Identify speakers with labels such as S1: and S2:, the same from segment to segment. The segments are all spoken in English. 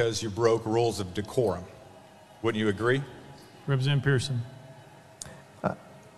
S1: the well today because you broke rules of decorum. Wouldn't you agree?
S2: Representative Pearson.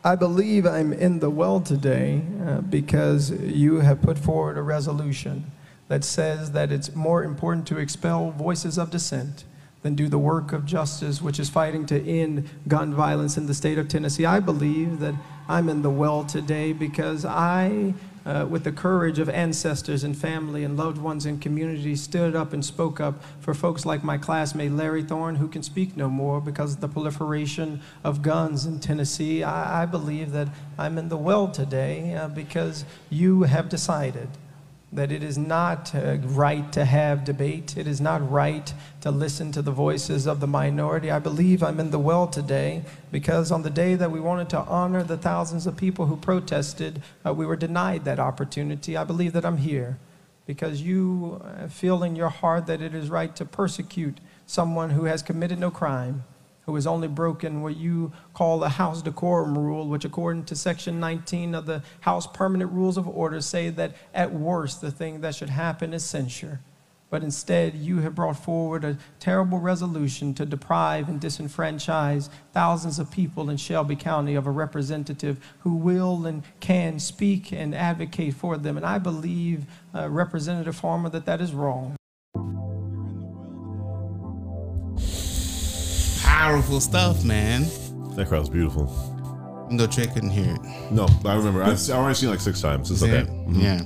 S3: I believe I'm in the well today uh, because you have put forward a resolution that says that it's more important to expel voices of dissent than do the work of justice, which is fighting to end gun violence in the state of Tennessee. I believe that I'm in the well today because I, uh, with the courage of ancestors and family and loved ones and community, stood up and spoke up for folks like my classmate Larry Thorne, who can speak no more because of the proliferation of guns in Tennessee. I, I believe that I'm in the well today uh, because you have decided that it is not uh, right to have debate. It is not right to listen to the voices of the minority. I believe I'm in the well today because on the day that we wanted to honor the thousands of people who protested, uh, we were denied that opportunity. I believe that I'm here because you uh, feel in your heart that it is right to persecute someone who has committed no crime who has only broken what you call the House decorum rule, which, according to Section 19 of the House Permanent Rules of Order, say that at worst the thing that should happen is censure. But instead, you have brought forward a terrible resolution to deprive and disenfranchise thousands of people in Shelby County of a representative who will and can speak and advocate for them. And I believe, uh, Representative Farmer, that that is wrong.
S4: Powerful stuff, man.
S5: That crowd's beautiful.
S4: No Trey couldn't hear it.
S5: No, I remember. I've, I've already seen it like six times. It's
S4: Is
S5: okay. Mhm.
S4: Yeah.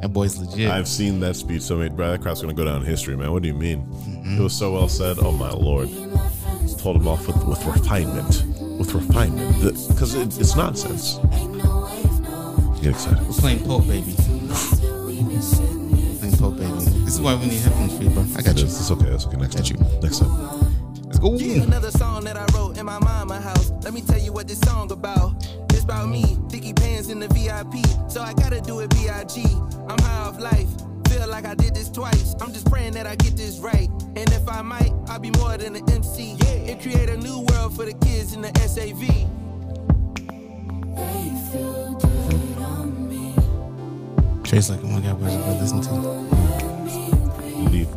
S4: That boy's legit.
S5: I've seen that speech so many. Bro, that crowd's gonna go down in history, man. What do you mean? It was so well said. Oh my lord. Told him off with, with refinement, with refinement, because it, it's nonsense. Get excited.
S4: We're playing Pope Baby. playing Pope Baby. This is why we need headphones for you, bro. I got you.
S5: It's, it's okay. It's okay. Next
S4: Got
S5: time.
S4: you.
S5: Next time.
S4: Let's.
S6: Yeah, another song that I wrote in my mama house. Let me tell you what this song about. It's about me, Dicky Pants in the VIP. So I gotta do it B.I.G. I'm high off life. Feel like I did this twice. I'm just praying that I get this right. And if I might, I'll be more than an MC. Yeah, and create a new world for the kids in the SAV.
S4: Trey's like, oh my god, where's what listen to?
S5: Indeed.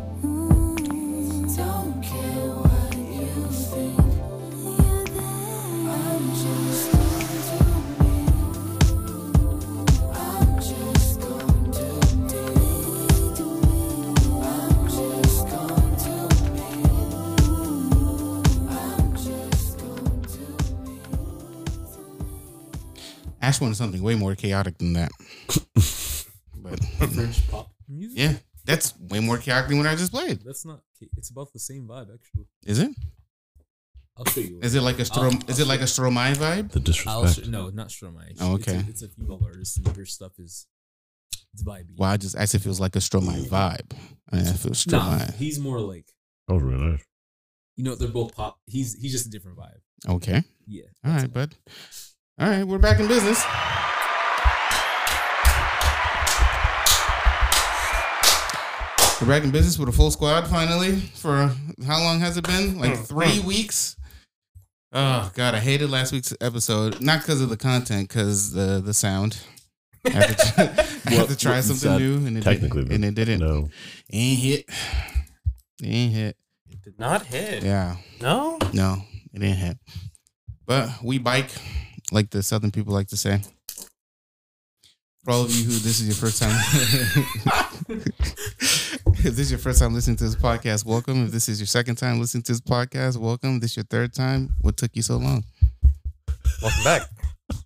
S4: Ash wanted something way more chaotic than that. but
S7: French pop music.
S4: yeah, that's way more chaotic than what I just played.
S7: That's not. It's about the same vibe, actually.
S4: Is it?
S7: I'll show you.
S4: Is it like a Strom-
S7: I'll-
S4: is it like a Stromae vibe?
S5: The
S7: I'll
S5: disrespect.
S7: sh- no, not Stromae.
S4: Oh,
S7: It's a-
S4: okay.
S7: It's a, female artist, and her stuff is it's vibey.
S4: Well, I just asked if it was like a Stromae vibe. I mean, if it was
S7: Nah, he's more like
S5: Oh really
S7: you know they're both pop. He's he's just a different vibe.
S4: Okay.
S7: Yeah.
S4: All
S7: that's
S4: bud. All right, we're back in business. We're back in business with a full squad finally. For how long has it been? Like three weeks. Oh God, I hated last week's episode. Not because of the content, because the the sound. I had to try, I had to try something new, and it
S5: technically,
S4: didn't, and it didn't.
S5: No.
S4: Ain't hit. It ain't hit.
S8: It did not hit.
S4: Yeah.
S8: No?
S4: No, it didn't hit. But we bike, like the Southern people like to say. For all of you who this is your first time, if this is your first time listening to this podcast, welcome. If this is your second time listening to this podcast, welcome. If this is your third time. What took you so long?
S8: Welcome back.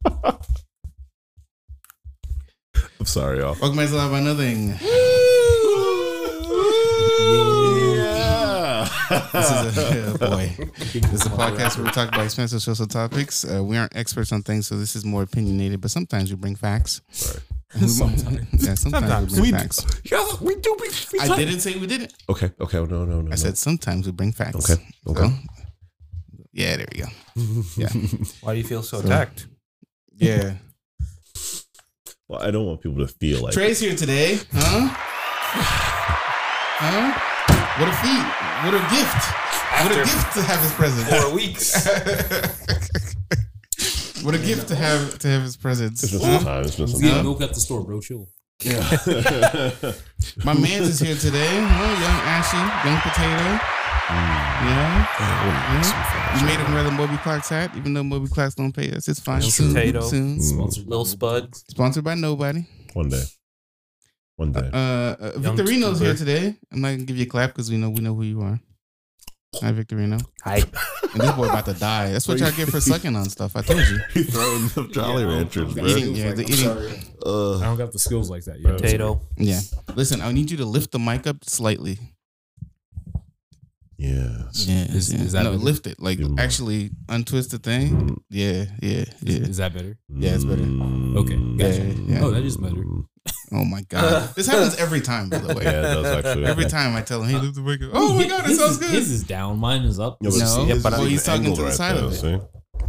S5: I'm sorry, y'all.
S4: Welcome back to A Lot About Nothing. This is a oh boy. This is a podcast where we talk about expensive social topics. Uh, we aren't experts on things, so this is more opinionated. But sometimes we bring facts.
S5: Sorry.
S7: Sometimes.
S4: yeah, sometimes,
S8: Sometimes.
S4: we bring
S5: We-
S4: facts.
S8: Yeah, we do be. we
S4: I didn't say we didn't.
S5: Okay. Okay. No. No. No.
S4: I said sometimes we bring facts.
S5: Okay. Okay.
S4: So, yeah, there we go. Yeah,
S8: Why do you feel so
S4: So-
S8: attacked?
S4: yeah.
S5: Well, I don't want people to feel like.
S4: Trey's here today, huh? Huh? What a feat! What a gift! what a gift to have his presence.
S8: Four weeks.
S4: what a gift to have to have his presence.
S5: It's been
S4: Huh?
S5: some time. It's been some time.
S7: milk at the store, bro. Chill. Yeah.
S4: My man's is here today. Oh, young Ashy, young potato. Yeah. yeah. You made him wear the Moby Clark's hat, even though Moby Clark's don't pay us. It's fine. Soon,
S8: potato.
S4: soon.
S7: Sponsored
S8: Lil Spud.
S4: Sponsored by nobody.
S5: One day. One day.
S4: Uh, uh Victorino's here today. I'm not gonna give you a clap because we know we know who you are. Hi, Victorino.
S8: Hi.
S4: And this boy about to die. That's what y'all get for sucking on stuff. I told you.
S5: He throwing the Jolly Ranchers, bro.
S4: Eating, yeah, the eating.
S7: I don't got the skills like that yet.
S8: Potato.
S4: Yeah. Listen, I need you to lift the mic up slightly.
S5: Yes.
S4: Yeah.
S7: Is-
S4: yeah.
S7: is that
S4: no?
S7: better?
S4: Lift it. Like
S5: Give him a-
S4: actually untwist the thing. Yeah. Yeah.
S7: Is,
S4: Yeah.
S7: is that better?
S4: Yeah, it's better.
S7: Okay,
S4: Yeah. yeah.
S7: Oh, that is better.
S4: Oh my god. This happens every time, by the way.
S5: Yeah, it does actually.
S4: Every time I tell him, hey, lift the mic up. Oh my god, it sounds good.
S7: His is down. Mine is up.
S5: Yeah, but
S4: No,
S5: see, yeah, but
S4: well,
S5: I'm
S4: he's talking to the
S5: right
S4: side
S5: there,
S4: of it.
S5: See?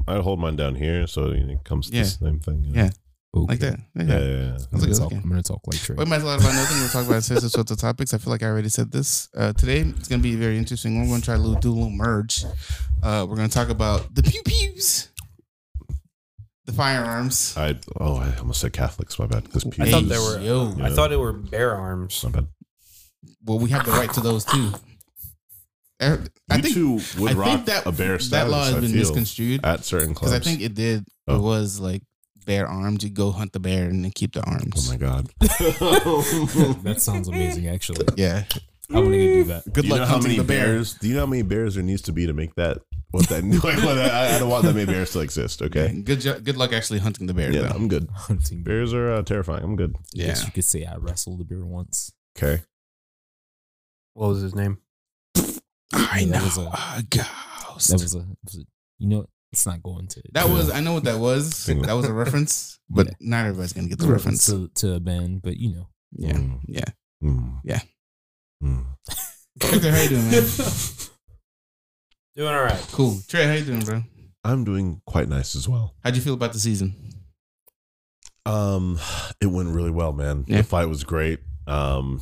S5: I'd hold mine down here so it comes to
S4: Yeah.
S5: the same thing. you know?
S4: Yeah.
S7: Okay.
S4: Like that.
S5: Yeah, yeah, yeah.
S7: I'm
S4: That's a
S7: gonna,
S4: good
S7: talk,
S4: game.
S7: I'm gonna talk like Trey.
S4: We might talk about nothing. We'll talk about sister social topics. I feel like I already said this. Uh, today it's going to be very interesting. We're going to try to do a little merge. Uh, we're going to talk about the pew pews, the firearms.
S5: I oh I almost said Catholics. My bad. Because
S8: I thought they were.
S4: Yo.
S8: I thought it were bear arms.
S5: My bad.
S4: Well, we have the right to those too. I
S5: You
S4: think
S5: two would
S4: I
S5: rock
S4: think that
S5: a bear
S4: that
S5: status.
S4: law has
S5: I
S4: been misconstrued
S5: at certain clubs.
S4: because I think it did.
S5: Oh.
S4: It was like bear arms. You go hunt the bear and then keep the arms.
S5: Oh my god.
S7: that sounds amazing, actually.
S4: Yeah.
S7: I want to do that.
S4: Good
S5: do you
S4: luck
S5: know how
S4: hunting
S5: many
S4: the bear.
S5: bears? Do you know how many bears there needs to be to make that? What that? like, what, I, I don't want that many bears to exist. Okay.
S4: Good. Jo- good luck actually hunting the bear.
S5: Yeah,
S4: though.
S5: I'm good.
S7: Hunting bear.
S5: Bears are uh, terrifying. I'm good.
S7: I guess
S4: Yeah.
S7: you could say I wrestled a bear once.
S5: Okay.
S8: What was his name?
S4: I
S7: That
S4: know.
S7: was a-
S4: a ghost.
S7: That was a, it was a you know, what? it's not going to.
S4: That was I know what that was.
S5: Yeah.
S4: That was a reference, but
S7: Yeah.
S4: not everybody's gonna get
S7: It's
S4: the
S7: a
S4: reference.
S7: to, to a band, but you know.
S4: Yeah,
S5: Mm.
S4: yeah.
S5: Mm.
S4: Yeah.
S5: Mm.
S4: Victor, how you doing, man?
S8: Doing all right.
S4: Cool. Trey, how you doing, bro?
S5: I'm doing quite nice as well.
S4: How'd you feel about the season?
S5: Um, it went really well, man.
S4: Yeah.
S5: The fight was great. Um,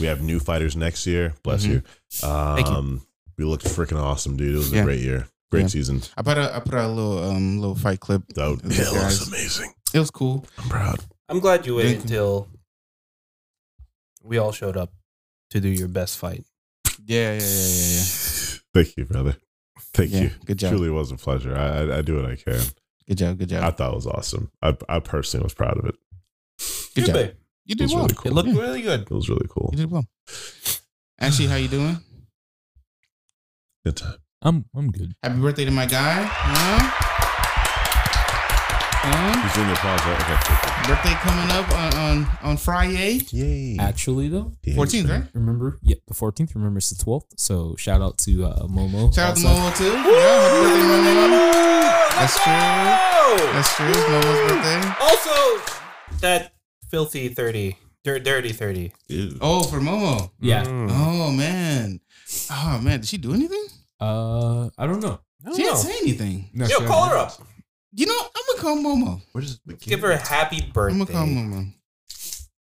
S5: we have new fighters next year. Bless
S4: Mhm.
S5: you. Um,
S8: Thank you.
S5: we looked freaking awesome, dude. It was
S4: Yeah.
S5: a great year, great
S4: Yeah.
S5: season.
S4: I put a I put a little um little fight clip.
S5: That
S4: of the
S5: yeah, that was amazing.
S4: It was cool.
S5: I'm proud.
S8: I'm glad you waited
S4: Thank
S8: until we all showed up to do your best fight.
S4: Yeah, yeah, yeah, yeah, yeah.
S5: Thank you, brother. Thank
S4: Yeah,
S5: you.
S4: good job.
S5: Truly was a pleasure. I, I I do what I can.
S4: Good job, good job.
S5: I thought it was awesome. I I personally was proud of it.
S4: Good job.
S8: babe.
S4: You
S5: It
S4: did
S5: was
S4: well.
S5: really cool.
S8: It looked
S4: Yeah.
S8: really good.
S5: It was really cool.
S4: You did well. Ashley, how you doing?
S5: Good time.
S7: I'm I'm good.
S4: Happy birthday to my guy. Huh? Huh?
S5: He's doing the applause. Right? Okay.
S4: Birthday coming up on on, on Friday.
S5: Yay.
S7: Actually though,
S5: Yeah,
S4: 14th, right?
S7: remember? Yeah, the 14th. Remember, it's the 12th. So shout out to uh, Momo.
S4: Shout out to. Momo too. Yeah, happy birthday, Momo. That's true. That's true. It's Momo's birthday.
S8: Also, that filthy 30, dir- dirty 30.
S5: Ew.
S4: Oh, for Momo.
S7: Yeah.
S8: Mm.
S4: Oh man. Oh man. Did she do anything?
S7: Uh, I don't know.
S8: I don't
S4: She didn't say anything.
S7: No,
S8: Yo,
S7: she
S8: call her
S7: hasn't.
S8: up.
S4: You know, I'm gonna call Momo.
S5: Where does
S8: Give her a happy birthday.
S4: I'm gonna call
S8: birthday.
S4: Momo.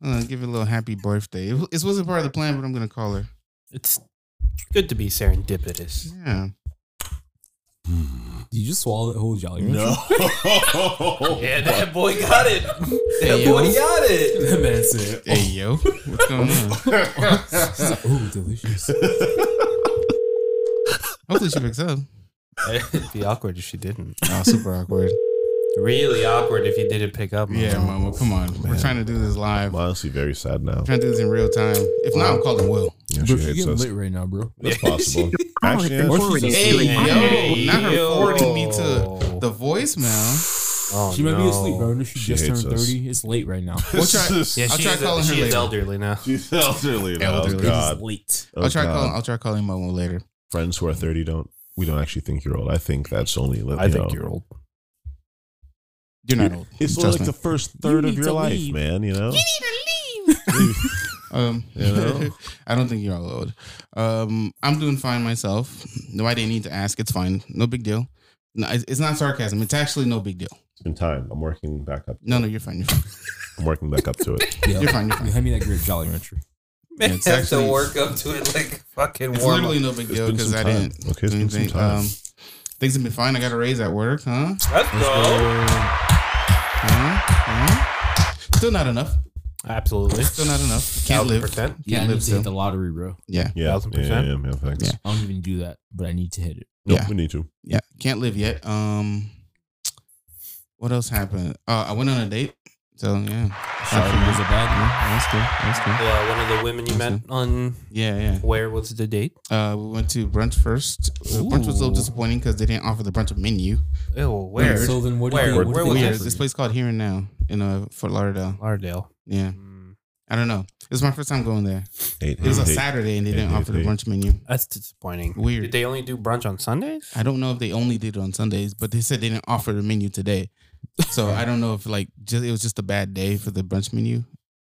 S4: Uh, give her a little happy birthday. It, it wasn't part of the plan, but I'm gonna call her.
S8: It's good to be serendipitous.
S4: Yeah.
S7: Did you just swallow that whole Jolly Rancher?
S5: No.
S8: Yeah, that boy got it. That
S4: Hey,
S8: boy
S4: yo.
S8: got it.
S7: that man said,
S4: Hey yo, what's going on?
S7: She's like, "Oh, delicious."
S4: Hopefully she picks up.
S8: It'd be awkward if she didn't.
S4: Oh, super awkward.
S8: Really awkward if you didn't pick up.
S4: Yeah,
S8: Mama.
S4: Mama, come on. We're trying to do this live.
S5: I'm honestly very sad now.
S4: trying to do this in real time. If not, I'm calling Will.
S5: Yeah,
S7: Bro,
S5: she
S7: you're
S5: hates
S7: getting
S5: us.
S7: lit right now, bro.
S5: That's possible. Actually, yeah,
S7: Or she's
S4: Hey, yo, not her
S8: Yo.
S4: forwarding me to the voicemail.
S8: Oh,
S7: She might be asleep, bro. No, she,
S5: She
S7: just
S5: hates
S7: turned
S5: us.
S7: 30. It's late right now.
S4: We'll try.
S8: Yeah,
S4: I'll
S8: she
S4: try
S8: is,
S4: calling her
S8: she is
S4: later.
S8: elderly now.
S5: She's elderly now.
S4: Elderly.
S5: Oh, God.
S7: late.
S5: Oh,
S4: I'll try
S5: God.
S4: calling. I'll try calling Momo later.
S5: Friends who are 30 don't, we don't actually think you're old. I think that's only, you
S8: I think
S5: know,
S8: you're old.
S4: You're not old.
S5: It's
S4: Trust
S5: like
S4: me.
S5: the first third of
S7: need
S5: your
S7: to
S5: life,
S7: leave.
S5: man, you know?
S4: Um,
S5: You know?
S4: I don't think you're all old. Um, I'm doing fine myself. No, I didn't need to ask. It's fine. No big deal. No, it's it's not sarcasm. It's actually no big deal.
S5: It's been time. I'm working back up.
S4: No, no, you're fine. You're fine.
S5: I'm working back up to it.
S7: Yeah.
S4: You're fine. You're fine.
S7: Hand me that great Jolly Rancher.
S8: Man,
S4: it's
S8: have
S4: actually-
S8: to work up to it like fucking
S4: It's literally no big deal because I
S5: time.
S4: didn't.
S5: Okay, it's
S4: do
S5: been some time.
S4: Um, things have been fine. I got a raise at work, huh?
S8: Let's go.
S4: Huh? Huh? Still not enough.
S8: Absolutely.
S4: Still not enough. Can't live.
S8: percent.
S7: Yeah,
S4: Can't
S7: need
S4: live
S7: to hit the lottery, bro.
S4: Yeah,
S5: Yeah,
S8: Thousand
S5: yeah,
S8: percent?
S5: yeah, yeah, thanks.
S4: Yeah.
S7: I don't even do that, but I need to hit it.
S5: Nope,
S4: Yeah.
S5: we need to.
S4: yeah. Can't live yet. Um, what else happened? Uh, I went on a date. So yeah,
S7: Sorry, was a bad?
S4: one. that's good. That's good.
S8: Yeah, one of the women you
S4: That's
S8: met on
S4: Yeah, yeah.
S8: where was the date?
S4: Uh, we went to brunch first. The brunch was a little disappointing because they didn't offer the brunch menu.
S8: Oh, where?
S7: So then what?
S8: Where?
S7: Did you,
S8: Where
S7: what
S8: was
S7: they
S8: it?
S4: This place called Here and Now in uh, Fort Lauderdale.
S8: Lauderdale.
S4: Yeah,
S8: Mm,
S4: I don't know. It was my first time going there.
S5: Eight,
S4: It was a
S5: eight, eight.
S4: Saturday and they
S5: Hey,
S4: didn't
S5: hey,
S4: offer the brunch menu.
S8: That's disappointing.
S4: Weird.
S8: Did they only do brunch on Sundays?
S4: I don't know if they only did it on Sundays, but they said they didn't offer the menu today. So I don't know if like just it was just a bad day for the brunch menu.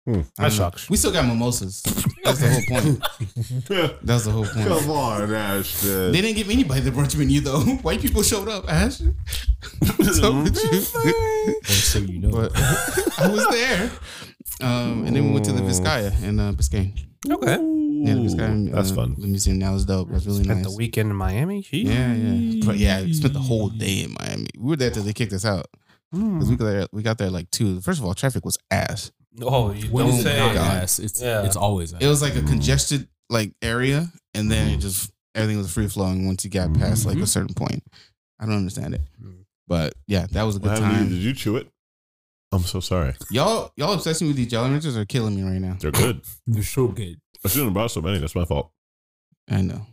S5: Hmm.
S4: I don't
S8: That sucks.
S4: We still got mimosas. That's the whole point. That's the whole point.
S5: Come on, Ashton.
S4: They didn't give anybody the brunch menu though. White people showed up. Ash, what's up with you?
S7: Or so you know.
S4: but I was there. Um, and then we went to the Vizcaya in uh, Biscayne.
S8: Okay.
S4: Yeah, the Vizcaya.
S5: That's
S4: uh,
S5: fun.
S4: The museum now is dope. That's really
S8: Spent
S4: nice.
S8: the weekend in Miami. Jeez.
S4: Yeah, yeah, but yeah. Spent the whole day in Miami. We were there till they kicked us out. 'Cause we got there. We got there like two. First of all, traffic was ass.
S8: Oh, you
S7: when
S8: don't
S7: it
S8: say.
S4: God.
S7: ass? It's
S8: Yeah.
S7: it's always ass.
S4: It was like a congested like area, and then it just everything was free flowing once you got past like a certain point. I don't understand it,
S8: Mm.
S4: but yeah, that was a good
S5: What happened to you?
S4: time.
S5: Did you chew it? I'm so sorry.
S4: Y'all, y'all obsessing with these Jolly Ranchers are killing me right now.
S5: They're good.
S7: They're so good.
S5: I shouldn't have bought so many. That's my fault.
S4: I know.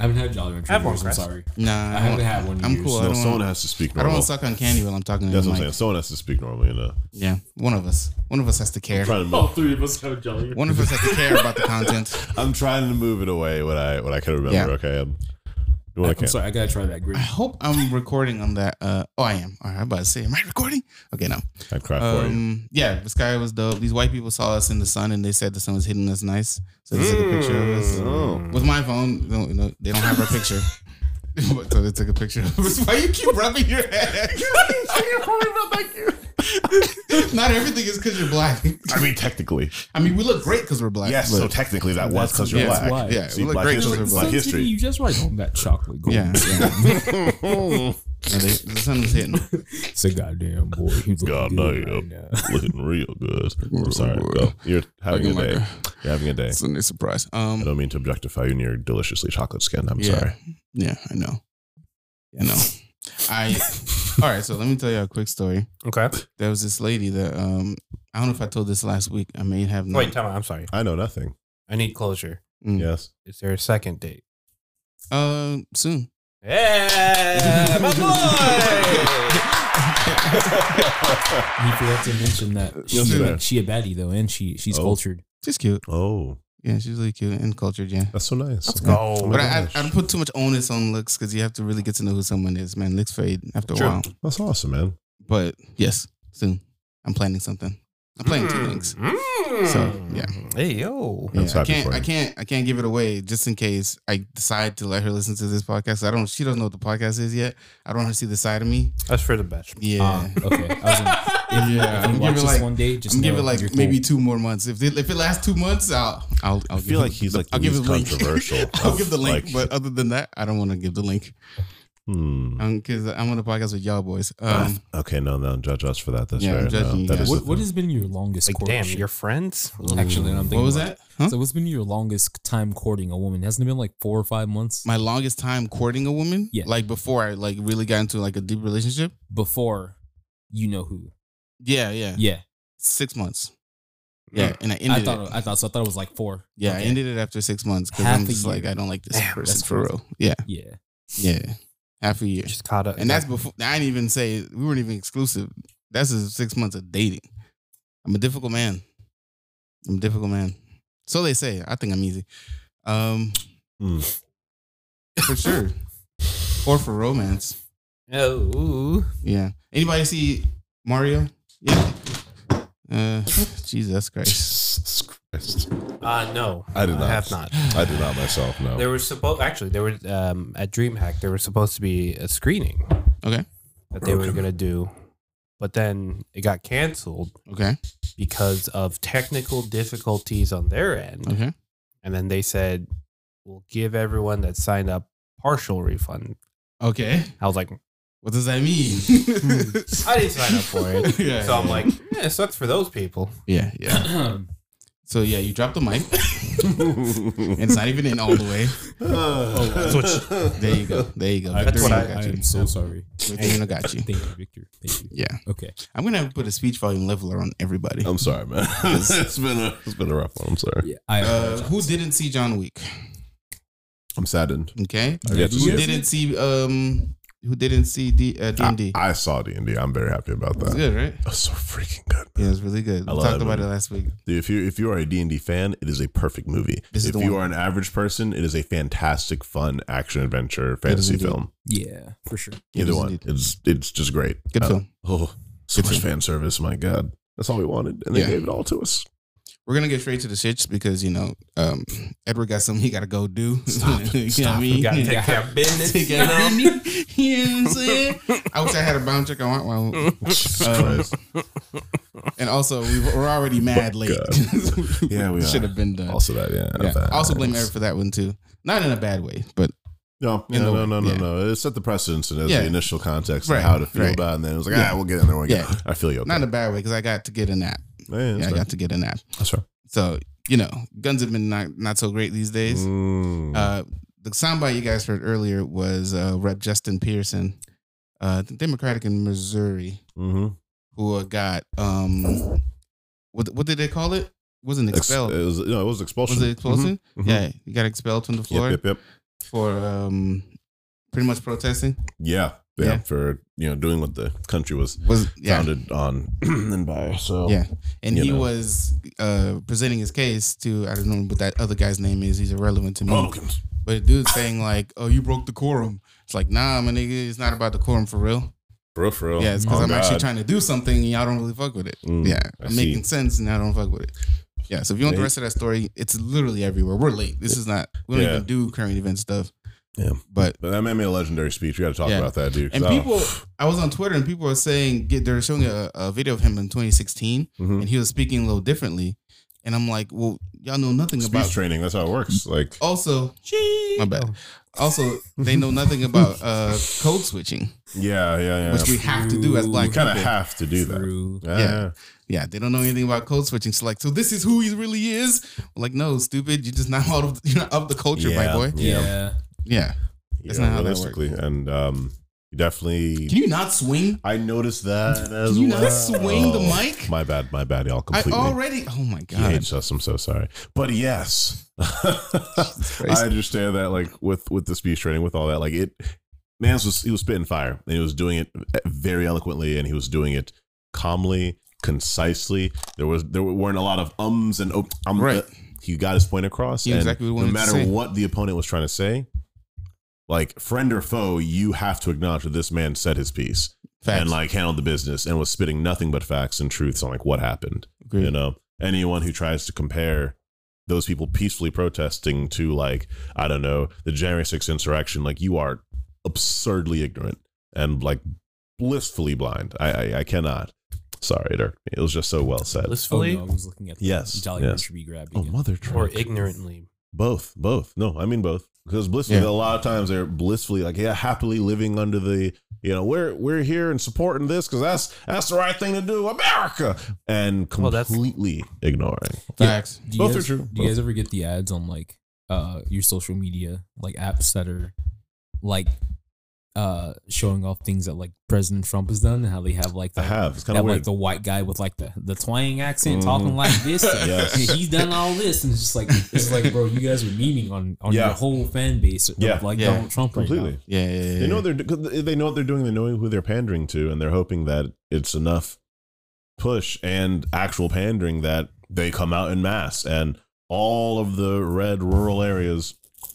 S7: I haven't had Jolly Rancher
S8: Have one.
S7: I'm
S8: Chris.
S7: sorry.
S4: Nah,
S7: I
S4: I
S7: haven't had one. in
S4: I'm
S7: years.
S4: cool. I
S5: No,
S4: don't
S5: someone
S4: wanna-
S5: has to speak
S4: I don't
S5: normal.
S4: want to suck on candy while I'm talking to
S5: That's
S4: the
S5: what I'm
S4: mic.
S5: saying. Someone has to speak normally. You know,
S4: Yeah, one of us. One of us has to care.
S5: Trying to
S7: All
S5: move,
S7: three of us have Jolly.
S4: One of us has to care about the content.
S5: I'm trying to move it away when I when I can remember.
S4: Yeah.
S5: Okay, I'm doing what I
S7: I'm
S5: can.
S7: sorry. I gotta try that
S4: I hope I'm recording on that. Uh, oh, I am. All right, I'm about to say, am I recording? Okay, no.
S5: I'd cry for you.
S4: Um, yeah, the sky was dope. These white people saw us in the sun and they said the sun was hitting us nice. So they took a picture of us
S5: Oh.
S4: with my phone. No, no, they don't have our picture. so they took a picture of us. Why you keep rubbing your head? Not everything is because you're black.
S5: I mean, technically,
S4: I mean, we look great because we're black.
S5: yes.
S4: but-
S5: So technically, that was because you're
S4: yeah,
S5: black.
S7: why.
S4: Yeah,
S5: See,
S4: we look
S5: black
S4: great
S5: history.
S4: because we're
S5: Black
S4: black.
S5: history.
S7: You just right on that chocolate gold.
S4: Yeah, yeah. Yeah, they, the sun was hitting.
S7: It's a goddamn boy. He's looking
S5: God
S7: good
S5: damn.
S7: right now.
S5: Looking real good. I'm sorry. Go. You're having a day.
S4: like
S5: You're having a day.
S4: Sunday surprise.
S5: I
S4: Um,
S5: don't mean to objectify you near deliciously chocolate skin. I'm
S4: yeah,
S5: sorry.
S4: yeah, I know. I know. I. All right, so let me tell you a quick story.
S8: Okay.
S4: There was this lady that um, I don't know if I told this last week. I may have not.
S8: Wait, tell me. I'm sorry.
S5: I know nothing.
S8: I need closure.
S4: Mm.
S5: Yes.
S8: Is there a second date?
S4: Uh, soon.
S8: Yeah, my boy.
S7: He forgot to mention that
S5: Yes,
S7: she,
S5: sir.
S7: she a baddie though, and she she's
S5: Oh.
S7: cultured.
S4: She's cute.
S5: Oh,
S4: Yeah, she's really cute and cultured. Yeah.
S5: that's so nice.
S8: Let's go.
S5: Oh
S4: But I, I. I don't put too much onus on looks because you have to really get to know who someone is, man. Looks fade after a while.
S5: That's awesome, man.
S4: But yes, soon. I'm planning something. I'm planning two things. So, yeah.
S8: Hey yo.
S4: Yeah, I can't. I can't. I can't give it away just in case I decide to let her listen to this podcast. I don't. She doesn't know what the podcast is yet. I don't want her to see the side of me.
S8: That's for the best.
S4: Yeah.
S7: Ah, okay. I was like, if
S4: Yeah,
S7: if
S4: I'm
S7: you watch
S4: giving
S7: this
S4: like-
S7: one day, just
S4: I'm giving like maybe
S7: cool.
S4: two more months. If it, if it lasts two months, I'll I'll, I'll
S5: I feel
S4: give
S5: like he's like
S4: I'll give the link.
S5: controversial.
S4: I'll give the link,
S5: like-
S4: but other than that, I don't want to give the link
S5: Hmm.
S4: because I'm on the podcast with y'all boys. Um,
S5: okay, no, no, judge us for that. That's
S4: Yeah, I'm
S5: fair.
S4: judging
S5: No, that
S4: guys.
S5: is
S7: What, what has been your longest
S8: Like,
S7: courtship?
S8: damn, your friends.
S7: Actually, I'm thinking
S4: what was that? Huh?
S7: So what's been your longest time courting a woman? Hasn't it been like four or five months
S4: My longest time courting a woman,
S7: Yeah.
S4: like before I like really got into like a deep relationship.
S7: before you know who?
S4: Yeah, yeah,
S7: Yeah,
S4: six months. Yeah, and I ended
S7: I
S4: it.
S7: thought I thought so. I thought it was like four.
S4: Yeah, I ended it after six months because I'm just like. I don't like this
S8: Damn,
S4: person
S7: that's
S4: for real. Yeah,
S7: Yeah,
S4: yeah, half a year,
S8: Just caught up.
S4: and that's before. I didn't even say we weren't even exclusive. That's just six months of dating. I'm a difficult man. I'm a difficult man. So they say. I think I'm easy. Um,
S5: Hmm.
S4: for sure, or for romance.
S8: Oh,
S4: Yeah. Anybody see Mario? Yeah. Uh, Jesus Christ.
S5: Jesus Christ.
S8: uh, no,
S5: I did not.
S8: I have not.
S5: I did not myself. No.
S8: There was supposed actually there was um at DreamHack there was supposed to be a screening
S4: Okay.
S8: that they were gonna do, but then it got canceled
S4: Okay.
S8: because of technical difficulties on their end.
S4: Okay.
S8: And then they said, "We'll give everyone that signed up partial refund."
S4: Okay.
S8: I was like,
S4: What does that mean?
S8: I didn't sign up for it.
S4: Yeah,
S8: so I'm
S4: yeah.
S8: like, yeah, it sucks for those people.
S4: yeah, yeah. So yeah, you dropped the mic. it's not even in all the way. Oh, There you go. There you go.
S7: I,
S4: Victorino
S7: I,
S4: got
S7: I
S4: you.
S7: am so sorry.
S4: Victorino got you.
S7: Thank you, Victor. Thank you.
S4: Yeah.
S7: Okay.
S4: I'm gonna put a speech volume leveler on everybody.
S5: I'm sorry, man. it's been a it's been a rough one. I'm sorry.
S7: Yeah. I
S4: Uh, who didn't see John Wick?
S5: I'm saddened.
S4: Okay.
S5: I
S4: Who didn't see um who didn't see D uh, D&D?
S5: I, I saw D and D. I'm very happy about that.
S4: It's good, right?
S5: It's so freaking good.
S4: Yeah, it's really good.
S5: I
S4: We talked
S5: that
S4: about
S5: movie.
S4: it last week.
S5: Dude, if you if you are a D and D fan, it is a perfect movie.
S4: This
S5: if you
S4: one.
S5: are an average person, it is a fantastic, fun action adventure fantasy film.
S7: yeah, for sure.
S5: Either one,
S4: indeed.
S5: it's it's just great.
S4: Good
S5: Uh,
S4: film.
S5: Oh, so
S4: Good
S5: much
S4: film.
S5: fan service. My God, that's all we wanted, and they
S4: Yeah.
S5: gave it all to us.
S4: We're gonna get straight to the shits because you know um, Edward got something he got to go do.
S5: Stop
S4: you know what I
S5: Stop
S4: mean?
S8: Gotta take care of business.
S4: Take
S8: you
S4: care of
S8: know?
S4: business. You know what I'm saying? I wish I had a bound check. I want one. And also, we we're already mad late.
S5: Yeah, we
S4: should have been done.
S5: Also that, yeah.
S4: yeah. I also blame Eric for that one too. Not in a bad way, but
S5: No, no,
S4: the-
S5: no, no, no,
S4: yeah.
S5: no. It set the precedence and as
S4: Yeah.
S5: the initial context
S4: Right,
S5: of how to feel
S4: right.
S5: about it. And then it was like,
S4: Yeah.
S5: ah, we'll get in there. We'll get
S4: Yeah.
S5: I feel you. Okay.
S4: not in a bad way because I got to get a nap.
S5: Yeah,
S4: Yeah, I got to get a nap.
S5: That's fair.
S4: So you know, guns have been not not so great these days.
S5: Mm.
S4: Uh, the soundbite you guys heard earlier was uh, Rep. Justin Pearson, uh, Democratic in Missouri,
S5: hmm
S4: who uh, got um, what what did they call it? Wasn't
S5: Ex-
S4: expelled?
S5: it was, no, it was expulsion.
S4: was it expulsion?
S5: Mhm.
S4: Yeah, he got expelled from the floor
S5: Yep, yep, yep.
S4: for um, pretty much protesting.
S5: Yeah, yeah,
S4: Yeah.
S5: For you know, doing what the country was
S4: Was yeah,
S5: founded on and by. So
S4: yeah, and he
S5: know.
S4: was uh presenting his case to I don't know what that other guy's name is. He's irrelevant to me. But the dude's saying like, "Oh, you broke the quorum." It's like, nah, my nigga, it's not about the quorum for real.
S5: For real, for real.
S4: Yeah, it's because
S5: Oh,
S4: I'm actually trying to do something and y'all don't really fuck with it.
S5: Mm,
S4: yeah,
S5: I
S4: I'm
S5: see.
S4: making sense and I don't fuck with it. Yeah, so if you want the rest of that story, it's literally everywhere. We're late. This is not. We don't
S5: Yeah.
S4: even do current event stuff.
S5: Yeah.
S4: But
S5: But that made me a legendary speech. We got to talk
S4: Yeah.
S5: about that, dude.
S4: And people, I was on Twitter and people were saying get, they're showing a, a video of him in 2016
S5: mhm.
S4: and he was speaking a little differently. And I'm like, well, y'all know nothing
S5: speech
S4: about.
S5: training. That's how it works. Like,
S4: Also, my bad. Also, they know nothing about uh, code switching,
S5: yeah, yeah, yeah.
S4: which we have to do as black
S5: you kind of
S4: people.
S5: have to do that. Yeah.
S4: Yeah. Yeah, they don't know anything about code switching. So like, so this is who he really is. I'm like, no, stupid. You're just not out of you're not of the culture, my
S5: Yeah.
S4: boy.
S5: Yeah.
S7: Yeah.
S4: Yeah. That's
S5: Yeah,
S4: not how that
S5: realistically, and um, you definitely.
S4: Can you not swing?
S5: I noticed that as
S4: Can you
S5: well.
S4: not swing the mic?
S5: My bad, my bad, y'all.
S4: I
S5: Completely.
S4: already. Oh my
S5: He
S4: god.
S5: hates us. I'm so sorry. But yes,
S4: Christ.
S5: I understand that. Like with with the speech training, with all that, like it, Mans was he was spitting fire, and he was doing it very eloquently, and he was doing it calmly, concisely. There was there weren't a lot of ums and oh, um,
S4: Right.
S5: uh, he got his point across.
S4: Knew
S5: and
S4: exactly what he
S5: no
S4: wanted to
S5: matter
S4: say.
S5: what the opponent was trying to say, like friend or foe, you have to acknowledge that this man said his piece
S4: Facts.
S5: and like handled the business and was spitting nothing but facts and truths on like what happened.
S4: Agreed.
S5: You know, anyone who tries to compare those people peacefully protesting to like I don't know the January 6th insurrection, like you are absurdly ignorant and like blissfully blind. I I, I cannot. Sorry, it, irked me. it was just so well said.
S7: Oh,
S8: blissfully
S7: no, I was looking at the
S5: Yes,
S7: Jolly
S5: yes.
S7: Rancher be grabbing.
S5: Oh
S7: it.
S5: mother
S8: or
S5: truck.
S8: ignorantly.
S5: Both, both. No, I mean both. Because blissfully,
S4: Yeah.
S5: a lot of times they're blissfully like, yeah, happily living under the, you know, we're we're here and supporting this because that's that's the right thing to do, America, and
S8: Well, that's-
S5: completely ignoring.
S4: Facts.
S7: Do you
S5: Both are true.
S7: Do you guys ever get the ads on like uh your social media, like apps that are like uh showing off things that like President Trump has done and how they have like the
S5: I have. It's kind of
S7: like the white guy with like the the twang accent
S5: Mhm.
S7: talking like this.
S5: Yes.
S7: he's done all this, and it's just like it's like, bro, you guys are memeing on on
S5: Yeah.
S7: your whole fan base, of,
S5: Yeah.
S7: like
S4: Yeah.
S7: Donald Trump right
S5: completely.
S4: Yeah, yeah, yeah.
S5: They know they're cause they know what they're doing. They know who they're pandering to, and they're hoping that it's enough push and actual pandering that they come out in mass, and all of the red rural areas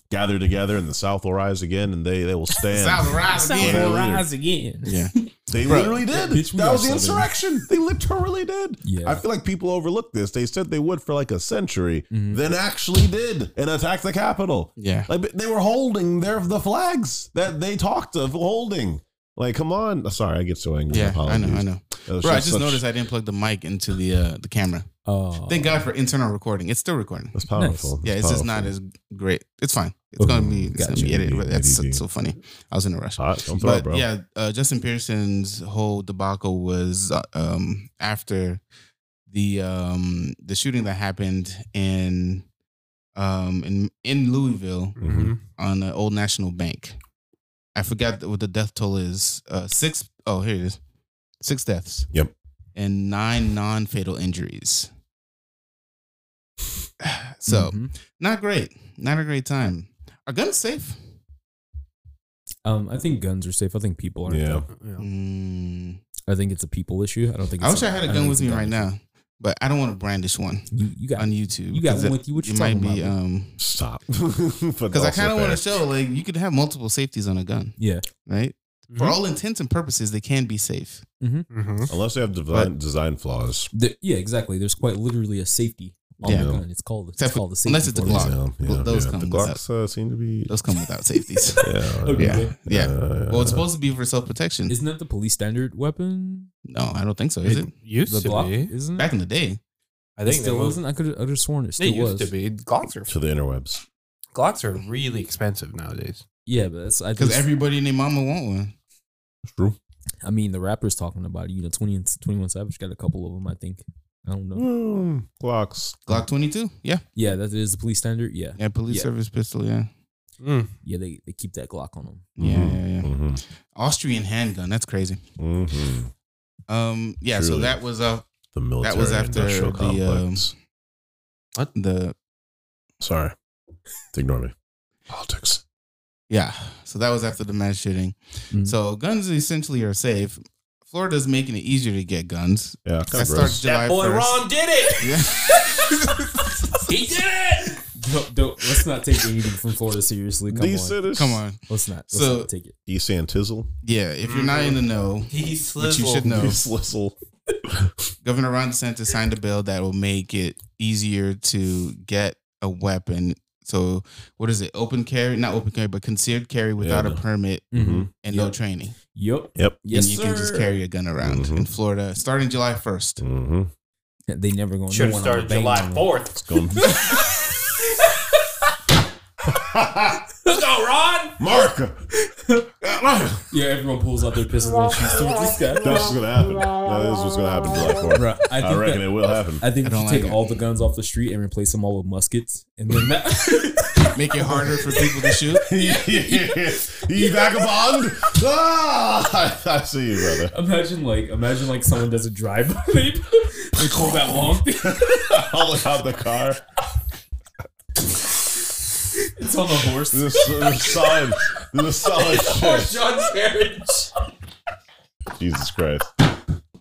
S5: gather together, and the South will rise again, and they they will stand.
S4: South will
S7: rise
S4: again.
S7: South will
S5: Yeah.
S7: rise again.
S4: Yeah.
S5: They
S4: Bro,
S5: literally did.
S7: bitch,
S5: that was the
S7: Southern.
S5: insurrection. They literally did.
S7: Yeah.
S5: I feel like people overlook this. They said they would for like a century,
S7: Mhm.
S5: then actually did and attacked the Capitol.
S4: Yeah.
S5: Like they were holding their the flags that they talked of holding. Like, come on. Sorry, I get so angry.
S4: Yeah, I know, I know.
S5: That was
S4: Bro, I just
S5: such-
S4: noticed I didn't plug the mic into the uh, the camera.
S7: Oh,
S4: Thank God for internal recording. It's still recording.
S5: That's powerful.
S4: Yeah,
S5: That's
S4: it's just not as great. It's fine. It's gonna be it's gonna be edited. But that's so, so funny. I was in a rush. But yeah, uh, Justin Pearson's whole debacle was uh, um, after the um, the shooting that happened in um, in in Louisville
S5: Mhm.
S4: on the Old National Bank. I forgot what the death toll is. Uh, six oh here it is. Six deaths.
S5: Yep.
S4: And nine non fatal injuries. So
S7: Mhm.
S4: not great. Not a great time. Are guns safe?
S7: um, I think guns are safe. I think people aren't.
S5: Yeah.
S7: though.
S4: Mm,
S7: I think it's a people issue. I don't think.
S4: I wish I had a gun with me
S7: gun
S4: right
S7: issue.
S4: now, but I don't want to brandish one
S7: You you got
S4: on YouTube.
S7: you got
S4: 'cause
S7: one
S4: it-
S7: with you. What you
S4: it might be
S7: about?
S4: um
S5: Stop.
S4: because I kind of want to show like you could have multiple safeties on a gun,
S7: yeah.
S4: right?
S8: Mm-hmm.
S4: For all intents and purposes, they can be safe.
S8: Mm-hmm.
S5: Unless they have design, design flaws.
S7: The- yeah, exactly. There's quite literally a safety on
S4: Yeah.
S7: the gun. It's called. It's
S4: Except
S7: called the safety.
S4: unless it's a Glock.
S7: this.
S5: Yeah, yeah,
S4: those
S5: yeah.
S4: come
S5: The Glocks uh, seem to be.
S4: Those come without safeties.
S5: Yeah.
S7: Okay.
S4: yeah, yeah.
S5: Uh,
S4: Well, it's supposed to be for self protection.
S7: Isn't that the police standard weapon?
S4: No, I don't think so. Is it?
S8: used
S7: The
S8: to
S7: Glock,
S8: be.
S7: isn't it?
S4: Back in the day,
S8: I
S7: it
S8: think
S7: still
S8: they moved-
S7: isn't. I could. I could have sworn it
S8: They
S7: still
S8: used
S7: was.
S8: to be. Glocks are
S5: to the interwebs.
S8: Glocks are really expensive nowadays.
S7: Yeah, but that's.
S4: Because everybody and their mama want one.
S5: It's true.
S7: I mean, the rappers talking about it. You know, 20 and 21 Savage got a couple of them. I think. I don't know.
S5: Mm, Glocks.
S4: Glock twenty two. Yeah,
S7: Yeah, that is the police standard. Yeah,
S4: yeah. Police
S7: Yeah.
S4: service pistol. Yeah,
S8: Mm.
S7: yeah. They they keep that Glock on them.
S4: yeah,
S5: Mhm.
S4: yeah, yeah.
S5: Mhm.
S4: Austrian handgun. That's crazy.
S5: Mhm.
S4: Um, yeah. So that was uh
S5: The military That
S4: was after
S5: industrial
S4: the, um,
S5: complex.
S4: what the
S5: Sorry. Ignore me. Politics.
S4: yeah. So that was after the mass shooting.
S7: Mhm.
S4: So guns essentially are safe. Florida's making it easier to get guns.
S5: Yeah.
S4: That
S5: Kind of
S4: starts
S5: gross.
S4: July 1st.
S8: did it.
S4: Yeah.
S8: he did it.
S7: Don't, don't, let's not take anything from Florida seriously. Come
S5: These
S7: on.
S5: cities.
S4: Come on.
S7: Let's not. Let's
S4: So-
S7: not take it.
S5: East Antizzle.
S4: Yeah. If you're not in the know,
S8: He
S4: which you
S8: slizzled.
S4: should know,
S5: East
S4: Governor Ron DeSantis signed a bill that will make it easier to get a weapon. So what is it? Open carry, not open carry, but concealed carry without
S5: Yeah.
S4: a permit
S7: Mm-hmm.
S4: and no
S7: Yep.
S4: training.
S7: Yep.
S5: Yep.
S7: Yes,
S4: and you
S7: sir.
S4: can just carry a gun around
S5: Mhm.
S4: in Florida starting July 1st.
S5: Mm-hmm.
S7: They never going.
S8: Should
S7: no
S8: have
S7: one on
S8: started
S7: the
S8: July fourth.
S5: It's going.
S8: Let's go, Ron.
S5: Mark.
S7: Yeah, everyone pulls out their pistols and shoots them. This guy.
S5: That's what's gonna happen. That is what's gonna happen July 4th.
S7: Bruh, I,
S5: I,
S7: think
S5: reckon
S7: that-
S5: it will happen.
S7: I think
S4: I
S7: we
S4: don't
S7: should take
S4: like it.
S7: all the guns off the street and replace them all with muskets, and then that.
S4: Make it harder for people to shoot.
S5: you vagabond! Ah, I see you, brother.
S7: imagine like imagine like someone does a drive by, they, they pull that long thing.
S5: I'll look out the car.
S7: It's on the horse.
S5: This is, this is solid. This is solid
S8: Or
S5: shit.
S8: John carriage.
S5: Jesus Christ.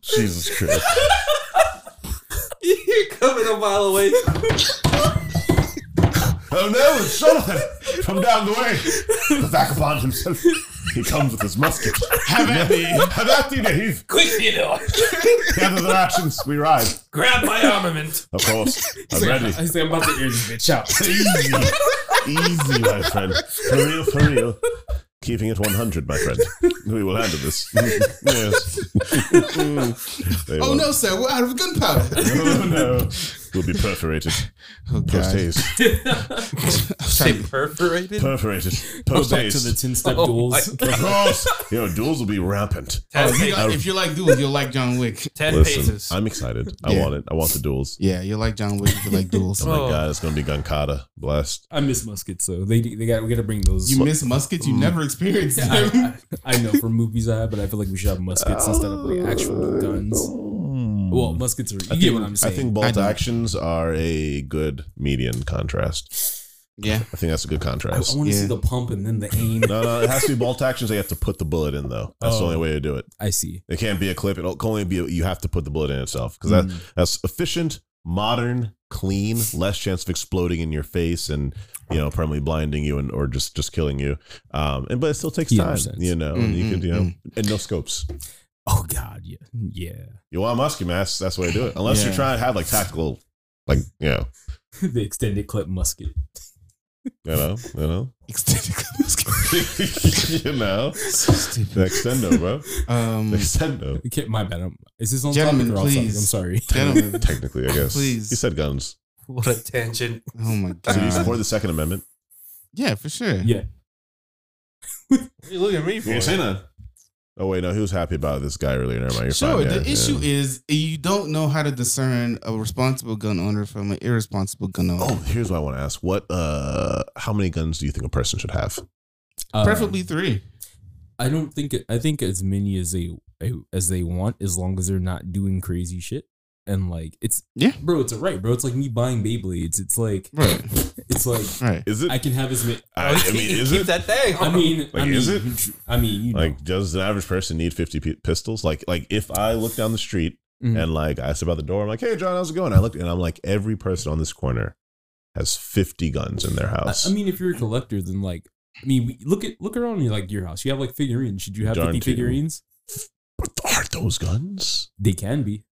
S5: Jesus Christ.
S8: You're coming a mile away.
S5: Oh no, it's Jonathan from down the way. The vagabond himself. He comes with his musket. Have at thee. Have at thee, Dave.
S8: Quick, Theodore.
S5: Gather the rations. We ride.
S8: Grab my armament.
S5: Of course. I'm ready.
S7: I say I'm about to air this bitch out.
S5: Easy. Easy, my friend. For real, for real. Keeping it 100, my friend. We will handle this. yes.
S4: Oh
S5: will.
S4: no, sir, we're out of gunpowder.
S5: Oh no. We'll be perforated.
S4: Oh
S5: Post
S4: god.
S5: haste.
S8: Say perforated.
S5: Perforated.
S7: Go
S5: Post
S7: back to
S5: haste.
S7: the ten step
S8: Oh
S7: duels.
S5: Of course. You know, duels will be rampant.
S8: Ten,
S4: Oh, you
S8: pa-
S4: got, if you like duels, you'll like John Wick.
S8: ten
S5: Listen,
S8: paces.
S5: I'm excited. I
S4: Yeah.
S5: want it. I want the duels.
S4: Yeah, you'll like John Wick if you like duels.
S5: Oh my
S8: Oh.
S5: god, it's gonna be Gunkata. Blessed.
S7: I miss muskets, so they they got we got to bring those.
S4: You miss muskets, you mm. never experienced
S7: I,
S4: them.
S7: I, I know for movies I have, but I feel like we should have muskets instead of like actual guns. Oh. Well, muskets are. You
S5: I
S7: get
S5: think,
S7: what I'm
S5: I think bolt
S4: don't.
S5: actions are a good median contrast.
S4: yeah.
S5: I think that's a good contrast.
S7: I,
S5: contrast.
S7: want to
S4: Yeah.
S7: see the pump and then the aim.
S5: No, no, it has to be bolt actions. They have to put the bullet in though. That's the
S7: Oh.
S5: only way to do it.
S7: I see.
S5: It can't be a clip. It'll only be you have to put the bullet in itself because that that's efficient, modern, clean, less chance of exploding in your face and you know permanently blinding you and or just just killing you. Um, and but it still takes
S7: Yeah,
S5: time,
S7: understands.
S5: you know. and you
S4: Mm,
S5: can
S4: mm,
S5: you know and no scopes.
S7: Oh God, yeah, yeah.
S5: You want musky mask? That's the way to do it. Unless you're trying to have like tactical, like you know,
S7: the extended clip musket.
S5: You know, you know,
S4: Extended clip. Musket.
S5: you know.
S4: so
S5: The
S4: stupid.
S5: extendo, bro.
S4: Um,
S5: The extendo.
S7: Okay, my bad. I'm, is this on
S4: Gentlemen,
S7: topic or off topic?
S4: please.
S7: I'm sorry.
S4: gentlemen,
S5: Technically, I guess.
S4: Please.
S5: He said guns.
S8: What a tangent.
S4: oh my God.
S5: So do you support the Second Amendment?
S4: Yeah, for sure.
S7: Yeah.
S8: What are you looking at me for?
S5: that. Oh wait, no, he was happy about this guy earlier. Never mind. You're
S4: Sure.
S5: fine.
S4: The
S5: yeah.
S4: issue is you don't know how to discern a responsible gun owner from an irresponsible gun owner.
S5: Oh, here's what I want to ask. What uh how many guns do you think a person should have?
S4: Preferably three.
S7: I don't think it, I think as many as they as they want, as long as they're not doing crazy shit. And like it's
S4: Yeah.
S7: bro. It's a right, bro. It's like me buying Beyblades. It's like
S4: Right.
S7: it's like
S4: Right.
S5: Is it?
S7: I can have as many.
S5: I, I mean, is it?
S8: that thing.
S7: I mean, I
S5: Like,
S7: mean,
S5: is it?
S7: I mean, you know.
S5: Like, does an average person need 50 p- pistols? Like, like if I look down the street
S7: Mhm.
S5: and like I step out the door, I'm like, "Hey, John, how's it going?" I look and I'm like, every person on this corner has 50 guns in their house.
S7: I mean, if you're a collector, then like, I mean, look at look around your like your house. You have like figurines. Should you have
S5: Darn
S7: 50
S5: tootin'.
S7: figurines?
S5: but aren't those guns?
S7: They can be.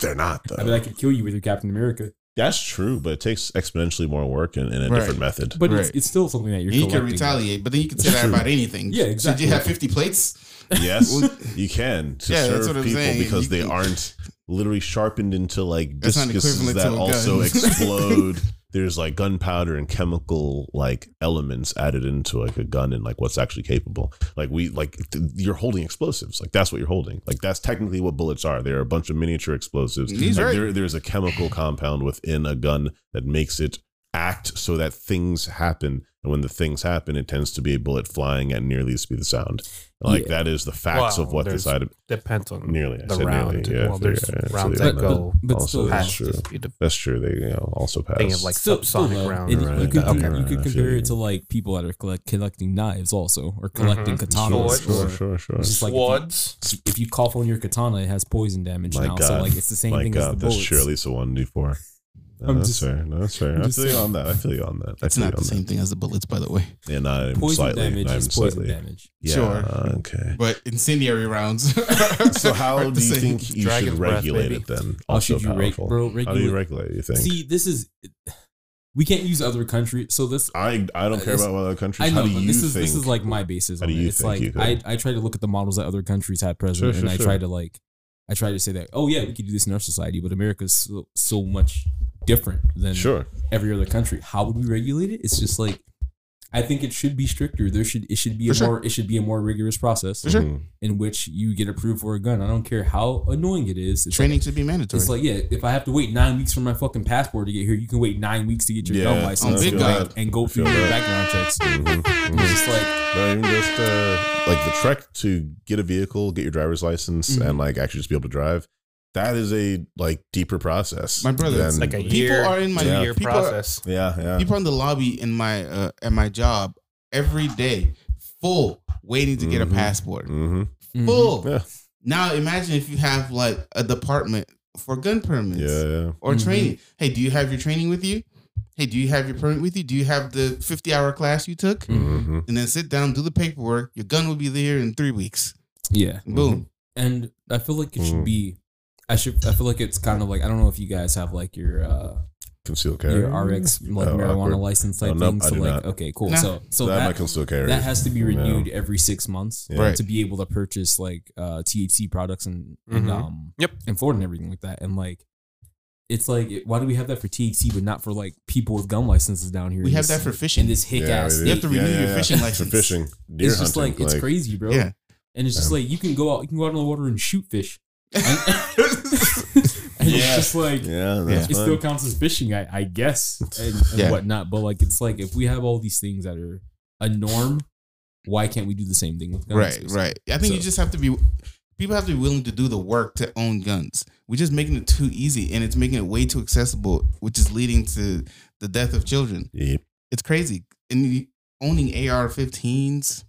S5: They're not though.
S7: I mean, I could kill you with your Captain America,
S5: That's true, but it takes exponentially more work and, and a
S4: Right.
S5: different method.
S7: but it's,
S4: Right.
S7: it's still something that you're.
S4: you can
S7: collecting.
S4: retaliate, but then you can say that about anything.
S7: Yeah,
S4: Should you have 50 plates?
S5: yes, you can to
S4: Yeah, that's
S5: serve
S4: what I'm
S5: people
S4: saying.
S5: because
S4: You
S5: they
S4: can-
S5: aren't literally sharpened into like
S4: That's not
S5: discuses
S4: equivalent
S5: that
S4: to
S5: also explode. There's like gunpowder and chemical like elements added into like a gun and like what's actually capable. Like we like th- you're holding explosives. Like that's what you're holding. Like that's technically what bullets are. They're a bunch of miniature explosives. Like,
S4: right.
S5: there, there's a chemical compound within a gun that makes it act so that things happen. And when the things happen, it tends to be a bullet flying at nearly the speed of sound. Like
S7: Yeah.
S5: that is the facts
S8: Wow,
S5: of what
S8: there's-
S5: this item.
S8: Depends on
S5: Nearly, I said
S8: round.
S5: nearly, yeah,
S8: well, there's
S5: yeah, yeah,
S8: rounds that go
S7: but
S5: also
S7: still,
S5: that's
S8: past
S5: true.
S8: the speed of
S5: That's true. They you know also pass.
S8: thinking of like
S7: Still, still
S8: subsonic
S7: though,
S8: rounds.
S5: Right,
S7: you could,
S8: okay.
S7: you could
S5: I
S7: compare it to like people that are collect, collecting knives also, or
S8: Mm-hmm.
S7: collecting katanas.
S8: Swords.
S5: sure,
S7: or
S5: sure, sure.
S7: just like if you,
S8: Swords.
S7: if you cough on your katana, it has poison damage
S5: My
S7: now. So like it's the same
S5: My
S7: thing as the
S5: God, that's
S7: bullets.
S5: true. At least a one d four. No,
S7: I'm
S5: that's
S7: just-
S5: fair. No, that's fair.
S7: I'm
S5: I
S7: just
S5: feel you on that. I feel you on that. I
S4: It's not the
S5: on
S4: same thing as the bullets, by the way.
S5: Yeah, not even
S7: Poison
S5: slightly.
S7: damage
S5: not
S7: is
S5: even
S7: poison
S5: slightly.
S7: damage.
S5: Yeah.
S4: Sure.
S5: Okay.
S4: But incendiary rounds.
S5: So how do you
S4: same.
S5: think you
S8: Dragon's
S5: should regulate
S8: baby.
S5: it then?
S7: How
S5: Also
S7: should you reg-
S5: powerful.
S7: bro,
S5: How do you
S7: regulate-
S5: regulate? You think?
S7: See, this is we can't use other countries. So this
S5: I I don't uh,
S7: care
S5: about what other countries.
S7: I know,
S5: how do
S7: but
S5: you
S7: this is
S5: think?
S7: this is like my basis
S5: How
S7: on
S5: do
S7: it.
S5: you
S7: It's
S5: think you
S7: like
S5: could?
S7: I I try to look at the models that other countries had present,
S5: Sure, sure,
S7: and I
S5: sure.
S7: try to like I try to say that oh yeah we could do this in our society, but America's so, so much different than
S5: sure.
S7: every other country. How would we regulate it? It's just like I think it should be stricter. There should it should be
S4: For
S7: a
S4: sure.
S7: more it should be a more rigorous process
S4: sure.
S5: Mhm.
S7: in which you get approved for a gun. I don't care how annoying it is. It's
S4: Training
S7: Like,
S4: should be mandatory.
S7: it's like yeah, if I have to wait nine weeks for my fucking passport to get here, you can wait nine weeks to get your
S5: Yeah,
S7: gun
S5: I
S7: license
S4: feel
S7: and,
S4: that.
S7: and go through
S5: feel
S7: your background checks.
S5: Mhm. Mhm.
S7: It's just like
S5: No, even just uh, like the trek to get a vehicle, get your driver's license,
S7: Mhm.
S5: and like actually just be able to drive. That is a like deeper process.
S4: My brother,
S5: than-
S4: it's
S8: Like a year, People
S4: are in my-
S5: Yeah.
S8: year
S4: people are-
S5: yeah, yeah.
S4: people in the lobby in my uh, at my job every day, full waiting to get a
S5: Mhm.
S4: passport.
S5: hmm
S7: mhm.
S4: Full.
S5: Yeah.
S4: Now imagine if you have like a department for gun permits
S5: Yeah, yeah.
S4: or
S7: Mhm.
S4: training. Hey, do you have your training with you? Hey, do you have your permit with you? Do you have the 50 hour class you took?
S5: hmm
S4: And then sit down, do the paperwork. Your gun will be there in three weeks.
S7: yeah.
S4: Boom.
S7: And I feel like it should be. I should. I feel like it's kind of like I don't know if you guys have like your uh
S5: Concealed carry.
S7: your RX like
S5: Oh,
S7: marijuana
S5: awkward.
S7: license type
S5: Oh, nope,
S7: thing.
S5: I
S7: So
S5: do
S7: like
S5: not.
S7: okay, cool.
S4: Nah.
S7: So so
S5: that,
S7: that
S5: concealed carry.
S7: that has to be
S5: Yeah.
S7: renewed every six months
S5: Yeah.
S4: Right.
S7: to be able to purchase like uh THC products and, and
S8: Mhm.
S7: um
S8: Yep.
S7: in Florida and everything like that. And like it's like why do we have that for THC but not for like people with gun licenses down here?
S4: We have
S7: this-
S4: that for fishing.
S7: in this hick
S5: Yeah,
S7: ass.
S4: You have to renew
S5: Yeah,
S4: your
S5: yeah,
S4: fishing license.
S5: For fishing. Deer
S7: it's just
S5: hunting,
S7: like it's crazy, bro.
S4: Yeah.
S7: And it's just
S5: Yeah.
S7: like you can go out, you can go out in the water and shoot fish. And, and
S5: Yeah.
S7: it's just like
S5: Yeah,
S4: Yeah.
S5: that's
S7: it
S5: fun.
S7: still counts as fishing, I, I guess, and, and
S4: Yeah.
S7: whatnot. But like, it's like if we have all these things that are a norm, why can't we do the same thing with guns?
S4: Right, right. I think you just have to be people have to be willing to do the work to own guns. We're just making it too easy and it's making it way too accessible, which is leading to the death of children.
S5: Yep.
S4: It's crazy. And owning AR-15s,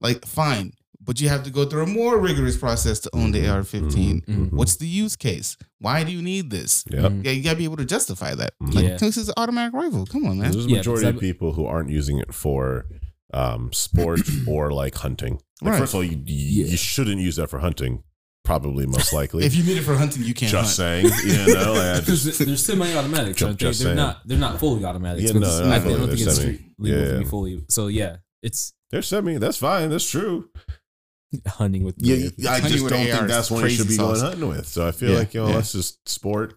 S4: like fine, but you have to go through a more rigorous process to own the
S5: Mhm,
S4: AR-15.
S5: mhm, mhm.
S4: What's the use case? Why do you need this?
S5: Yep.
S7: Mhm.
S4: Yeah, you gotta be able to justify that.
S5: Mhm.
S4: Like
S7: Yeah.
S4: this is an automatic rifle. Come on, man.
S5: There's a majority
S7: because
S5: of people who aren't using it for um, sport or like hunting. Like,
S4: Right.
S5: First of all, you, you,
S7: Yeah.
S5: you shouldn't use that for hunting. probably most likely.
S4: If you need it for hunting, you can't
S5: just
S4: hunt.
S5: saying, you know, like, just,
S7: they're semi-automatics,
S5: Ju-
S7: they?
S5: just
S7: They're
S5: saying.
S7: not. They're not fully automatics.
S5: Yeah,
S7: but
S5: no, not
S7: I, think- I don't think it's
S5: semi.
S7: street legal to be fully. So yeah, it's
S5: they're semi. That's fine. That's true.
S7: hunting with.
S5: Yeah,
S7: the-
S5: I just don't
S4: AR
S5: think that's what you should be
S4: sauce.
S5: going hunting with. So I feel
S4: Yeah,
S5: like you know,
S4: yeah.
S5: let's just sport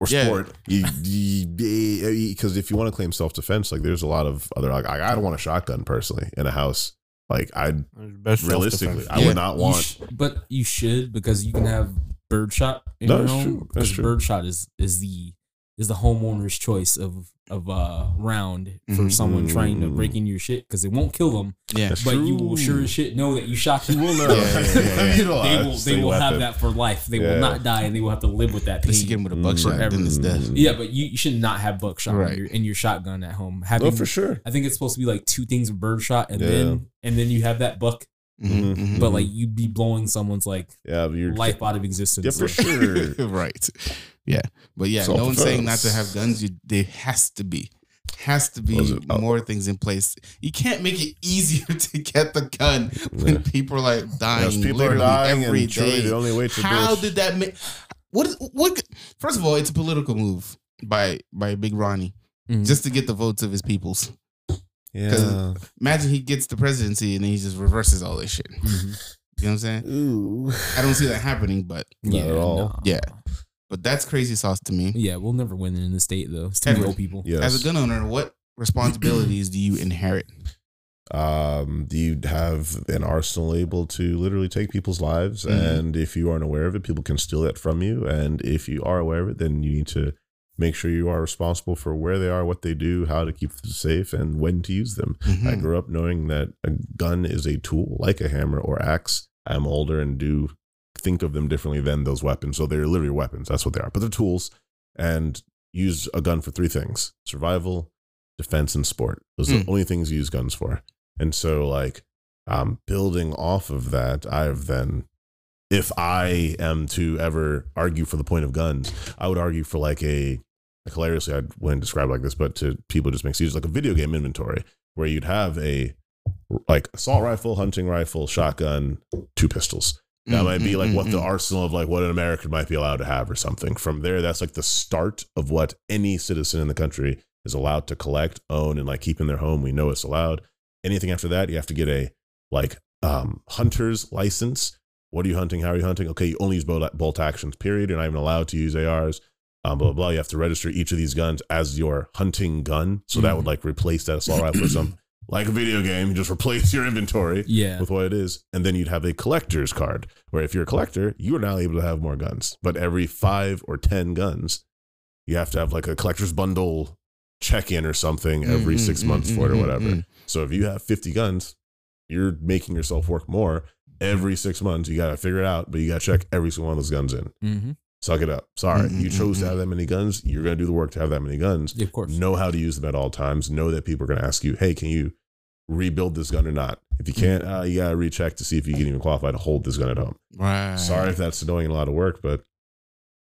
S5: or
S4: Yeah.
S5: sport. Because eh, eh, if you want to claim self defense, like there's a lot of other. Like I, I don't want a shotgun personally in a house. Like I
S8: Best
S5: realistically. I
S7: Yeah,
S5: would not
S7: you
S5: want.
S7: sh- but you should because you can have birdshot in
S5: No,
S7: your
S5: that's
S7: home.
S5: true. That's
S7: Because
S5: true.
S7: birdshot is is the is the homeowner's choice of of uh round for
S4: Mhm.
S7: someone trying to
S5: Mm.
S7: break in your shit because it won't kill them,
S4: Yeah.
S5: That's
S7: but you will sure as shit know that you shot them.
S5: You will know.
S4: Yeah, yeah, yeah,
S7: they will they
S5: a
S7: will have that for life. They
S5: Yeah.
S7: will not die and they will have to live with that
S4: Unless you get
S7: pain.
S4: him with a buckshot,
S7: Forever.
S4: then it's death.
S5: Mm.
S7: Yeah, but you, you should not have buckshot
S4: Right.
S7: in, your, in your shotgun at home. Having
S5: Oh, for sure.
S7: I think it's supposed to be like two things of birdshot and
S5: Yeah.
S7: then and then you have that buck,
S4: Mhm, mhm.
S7: but like you'd be blowing someone's like
S5: Yeah,
S7: life out of existence.
S5: Yeah, for sure.
S4: right. Yeah. But yeah, no one's saying not to have guns. You, there has to be. Has to be
S5: it- oh.
S4: more things in place. You can't make it easier to get the gun when
S5: Yeah.
S4: people are like dying.
S5: Yes, people are
S4: literally
S5: dying,
S4: every
S5: and
S4: day.
S5: the only way to do
S4: How
S5: it-
S4: did that make? What? is- What? First of all, it's a political move by by Big Ronnie
S7: Mhm.
S4: just to get the votes of his peoples.
S5: Yeah.
S4: Imagine he gets the presidency and then he just reverses all this shit. You
S7: Mhm.
S4: know what I'm saying?
S5: Ooh.
S4: I don't see that happening, but
S5: Not at all.
S7: no.
S4: Yeah. But that's crazy sauce to me.
S7: Yeah, we'll never win in the state though. It's too many
S4: Ever.
S7: old people.
S5: Yes.
S4: As a gun owner, what responsibilities do you inherit?
S5: um, you have an arsenal able to literally take people's lives,
S4: Mhm.
S5: and if you aren't aware of it, people can steal that from you. And if you are aware of it, then you need to make sure you are responsible for where they are, what they do, how to keep them safe, and when to use them. I
S4: Mhm.
S5: grew up knowing that a gun is a tool like a hammer or axe. I'm older and do think of them differently than those weapons. So they're literally weapons. That's what they are. But they're tools and use a gun for three things survival, defense, and sport. Those are
S4: Hmm.
S5: the only things you use guns for. And so, like, um, building off of that, I've then, if I am to ever argue for the point of guns, I would argue for like a, like hilariously, I wouldn't describe it like this, but to people, just makes use like a video game inventory where you'd have a like assault rifle, hunting rifle, shotgun, two pistols. That
S4: Mm,
S5: might be
S4: mm,
S5: like
S4: mm,
S5: what the
S4: mm.
S5: arsenal of like what an American might be allowed to have or something. From there, that's like the start of what any citizen in the country is allowed to collect, own, and like keep in their home. We know it's allowed. Anything after that, you have to get a like um hunter's license. What are you hunting? How are you hunting? Okay, you only use bolt, bolt actions, period. You're not even allowed to use ARs. Um, blah, blah, blah. You have to register each of these guns as your hunting gun. So that would like replace that assault rifle or something. Like a video game, you just replace your inventory
S7: Yeah.
S5: with what it is. And then you'd have a collector's card where if you're a collector, you are now able to have more guns. But every five or 10 guns, you have to have like a collector's bundle check in or something every
S4: Mm,
S5: six
S4: mm,
S5: months
S4: mm,
S5: for it or
S4: mm,
S5: whatever.
S4: mm.
S5: So if you have 50 guns, you're making yourself work more every six months. You got to figure it out, but you got to check every single one of those guns in.
S7: Mm-hmm.
S5: Suck it up. Sorry.
S4: Mm,
S5: You chose to have that many guns. You're going to do the work to have that many guns
S7: Yeah, of course.
S5: know how to use them at all times know that people are going to ask you hey can you rebuild this gun or not if you can't uh, you got to recheck to see if you can even qualify to hold this gun at home
S4: Right.
S5: sorry if that's annoying and a lot of work but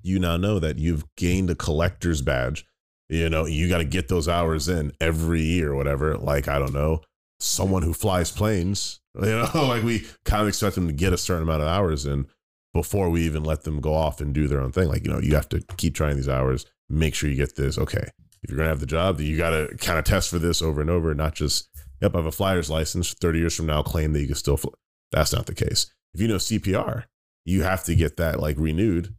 S5: you now know that you've gained a collector's badge you know you got to get those hours in every year or whatever like i don't know someone who flies planes you know like we kind of expect them to get a certain amount of hours in before we even let them go off and do their own thing like you know you have to keep trying these hours make sure you get this okay if you're gonna have the job, you got to kind of test for this over and over, not just yep, I have a flyer's license. Thirty years from now, claim that you can still. Fly. That's not the case. If you know CPR, you have to get that like renewed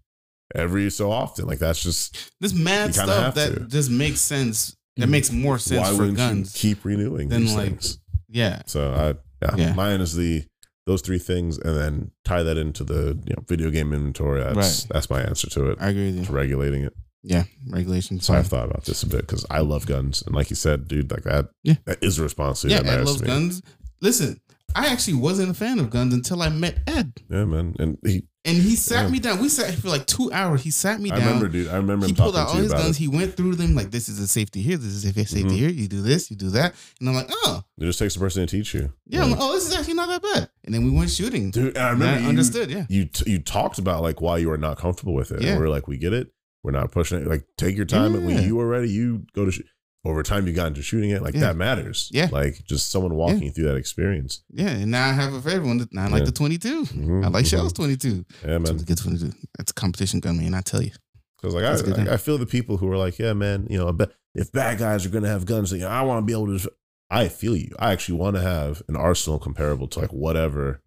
S5: every so often. Like that's just
S4: This mad stuff that
S5: to.
S4: just makes sense. That
S7: Mm.
S4: makes more sense
S5: why
S4: for guns.
S5: you keep renewing these
S4: like,
S5: things?
S4: yeah.
S5: So I yeah,
S4: Yeah.
S5: mine is the those three things, and then tie that into the you know video game inventory. That's
S4: Right.
S5: that's my answer to it.
S4: I agree with
S5: To
S4: you.
S5: regulating it.
S4: Yeah. Regulations.
S5: So I've thought about this a bit because I love guns, and like you said, dude, like that,
S4: Yeah.
S5: that is a responsibility.
S4: yeah,
S5: that
S4: Ed loves guns. Listen, I actually wasn't a fan of guns until I met Ed.
S5: Yeah, man, and he
S4: And he sat
S5: Yeah.
S4: me down. We sat for like two hours. He sat me down.
S5: I remember, dude. I remember
S4: he
S5: him
S4: pulled out all his guns.
S5: it.
S4: He went through them like this is a safety here. This is a safety
S5: Mhm.
S4: here. You do this. You do that. And I'm like, oh
S5: It just takes a person to teach you.
S4: yeah. I'm
S5: Like,
S4: oh, this is actually not that bad. And then we went shooting.
S5: dude. I remember
S4: I
S5: you,
S4: understood. Yeah.
S5: You t- you talked about like why you were not comfortable with it.
S4: Yeah.
S5: And we are like, we get it. We're not pushing it. Like, take your time. And when you are ready, you go to. Sh- over time you got into shooting it, like
S4: Yeah.
S5: that matters.
S4: Yeah.
S5: Like just someone walking you through that experience.
S4: Yeah, and now I have a favorite one. Now I like
S5: Yeah.
S4: the 22.
S5: Mhm,
S4: I like
S5: mhm.
S4: Shell's 22.
S5: Yeah, man.
S4: To get 22. That's a competition gun, man. I tell you.
S5: Because like
S4: That's good thing.
S5: I, I feel the people who are like, yeah, man, you know, if bad guys are gonna have guns, like, I want to be able to. I feel you. I actually want to have an arsenal comparable to like whatever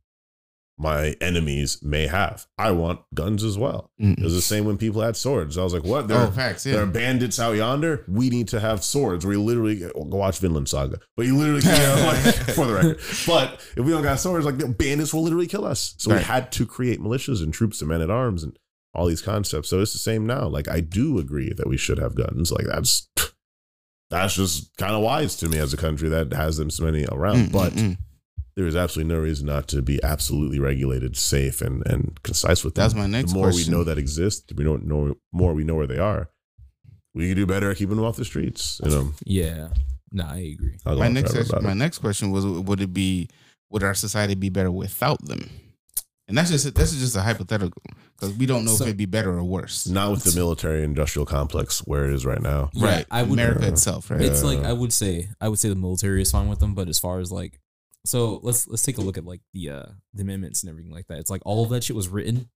S5: my enemies may have. I want guns as well.
S4: Mm-mm.
S5: It was the same when people had swords. I was like, what? There,
S4: Oh, facts. yeah.
S5: there are bandits out yonder. We need to have swords. We literally go watch Vinland Saga, but you literally can't like for the record. But if we don't got swords, like the bandits will literally kill us. So
S4: Right.
S5: we had to create militias and troops and men at arms and all these concepts. So it's the same now. Like I do agree that we should have guns. Like that's that's just kind of wise to me as a country that has them so many around.
S4: Mm,
S5: but
S4: mm, mm.
S5: There is absolutely no reason not to be absolutely regulated, safe, and and concise with them.
S4: That's my next question.
S5: The more
S4: question.
S5: we know that exist, we don't know more we know where they are. We can do better at keeping them off the streets. You know,
S7: Yeah. No, I agree.
S5: I'll
S4: my next question, my
S5: it.
S4: next question was would it be would our society be better without them? And that's just this is just a hypothetical because we don't know
S7: So-
S4: if it'd be better or worse.
S5: not with the military industrial complex where it is right now.
S7: Yeah,
S4: right.
S7: I would-
S4: America itself, right?
S7: It's
S5: Yeah.
S7: like I would say I would say the military is fine with them, but as far as like so let's let's take a look at like the uh the amendments and everything like that. It's like all of that shit was written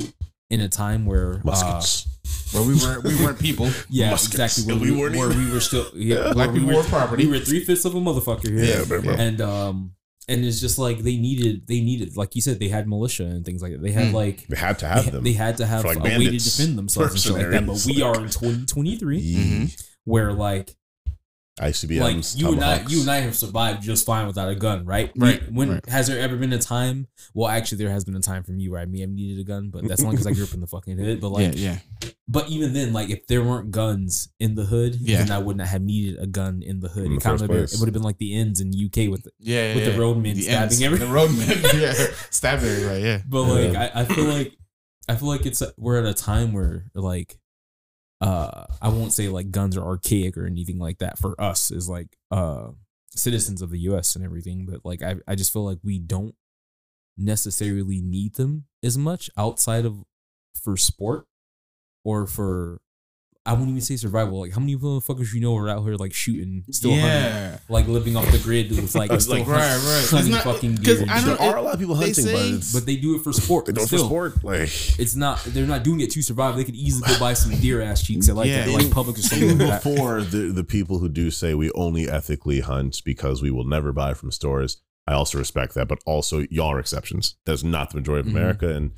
S7: in a time where uh,
S5: Muskets.
S4: Where we weren't we weren't people.
S7: yeah,
S5: Muskets.
S7: exactly where
S5: We
S7: we,
S5: weren't
S7: where
S5: even-
S7: we were still yeah,
S5: Yeah.
S4: Black
S7: we
S4: people
S7: were
S4: were property.
S7: We were three fifths of a motherfucker here.
S5: Yeah, bro, bro.
S7: and um and it's just like they needed they needed like you said they had militia and things like that. They had
S4: Hmm.
S7: like
S5: They had to have
S7: had-
S5: them.
S7: they had to have
S5: like,
S7: a way to defend themselves and shit like that. But
S5: mercenaries,
S7: we are in 2023
S5: Yee.
S7: where like
S5: ICBMs,
S7: like you and I, you and I have survived just fine without a gun, right?
S4: Right,
S7: when
S4: right.
S7: has there ever been a time? Well, actually, there has been a time for me where I may have needed a gun, but that's only because I grew up in the fucking hood. But like,
S4: yeah, yeah.
S7: but even then, like if there weren't guns in the hood,
S4: Yeah.
S7: then I wouldn't have needed a gun in the hood.
S5: In
S7: it kind of been, it would have been like the ends in UK with, the,
S4: Yeah,
S7: With the roadmen stabbing
S4: ends.
S7: everyone.
S4: The roadmen, yeah, stabbing everybody. Yeah,
S7: but like I, I feel like I feel like it's we're at a time where like uh I won't say like guns are archaic or anything like that for us as like uh citizens of the US and everything, but like I I just feel like we don't necessarily need them as much outside of for sport or for I wouldn't even say survival. Like how many motherfuckers you know are out here like shooting, still hunting, like living off the grid with like
S5: It's like,
S7: hunt-
S4: right, right.
S7: hunting
S4: not-
S7: fucking
S4: 'cause
S7: deer.
S4: I know
S5: there are a lot of people hunting, but
S4: say-
S5: it's,
S7: but they do it for sport.
S5: they do it for sport. Like
S7: It's not. They're not doing it to survive. They could easily go buy some deer ass cheeks at like
S4: Yeah,
S7: that, like
S4: even-
S7: Publix or something
S5: even
S7: like that.
S5: before the the people who do say we only ethically hunt because we will never buy from stores. I also respect that, but also y'all are exceptions. That's not the majority of
S7: Mhm.
S5: America, and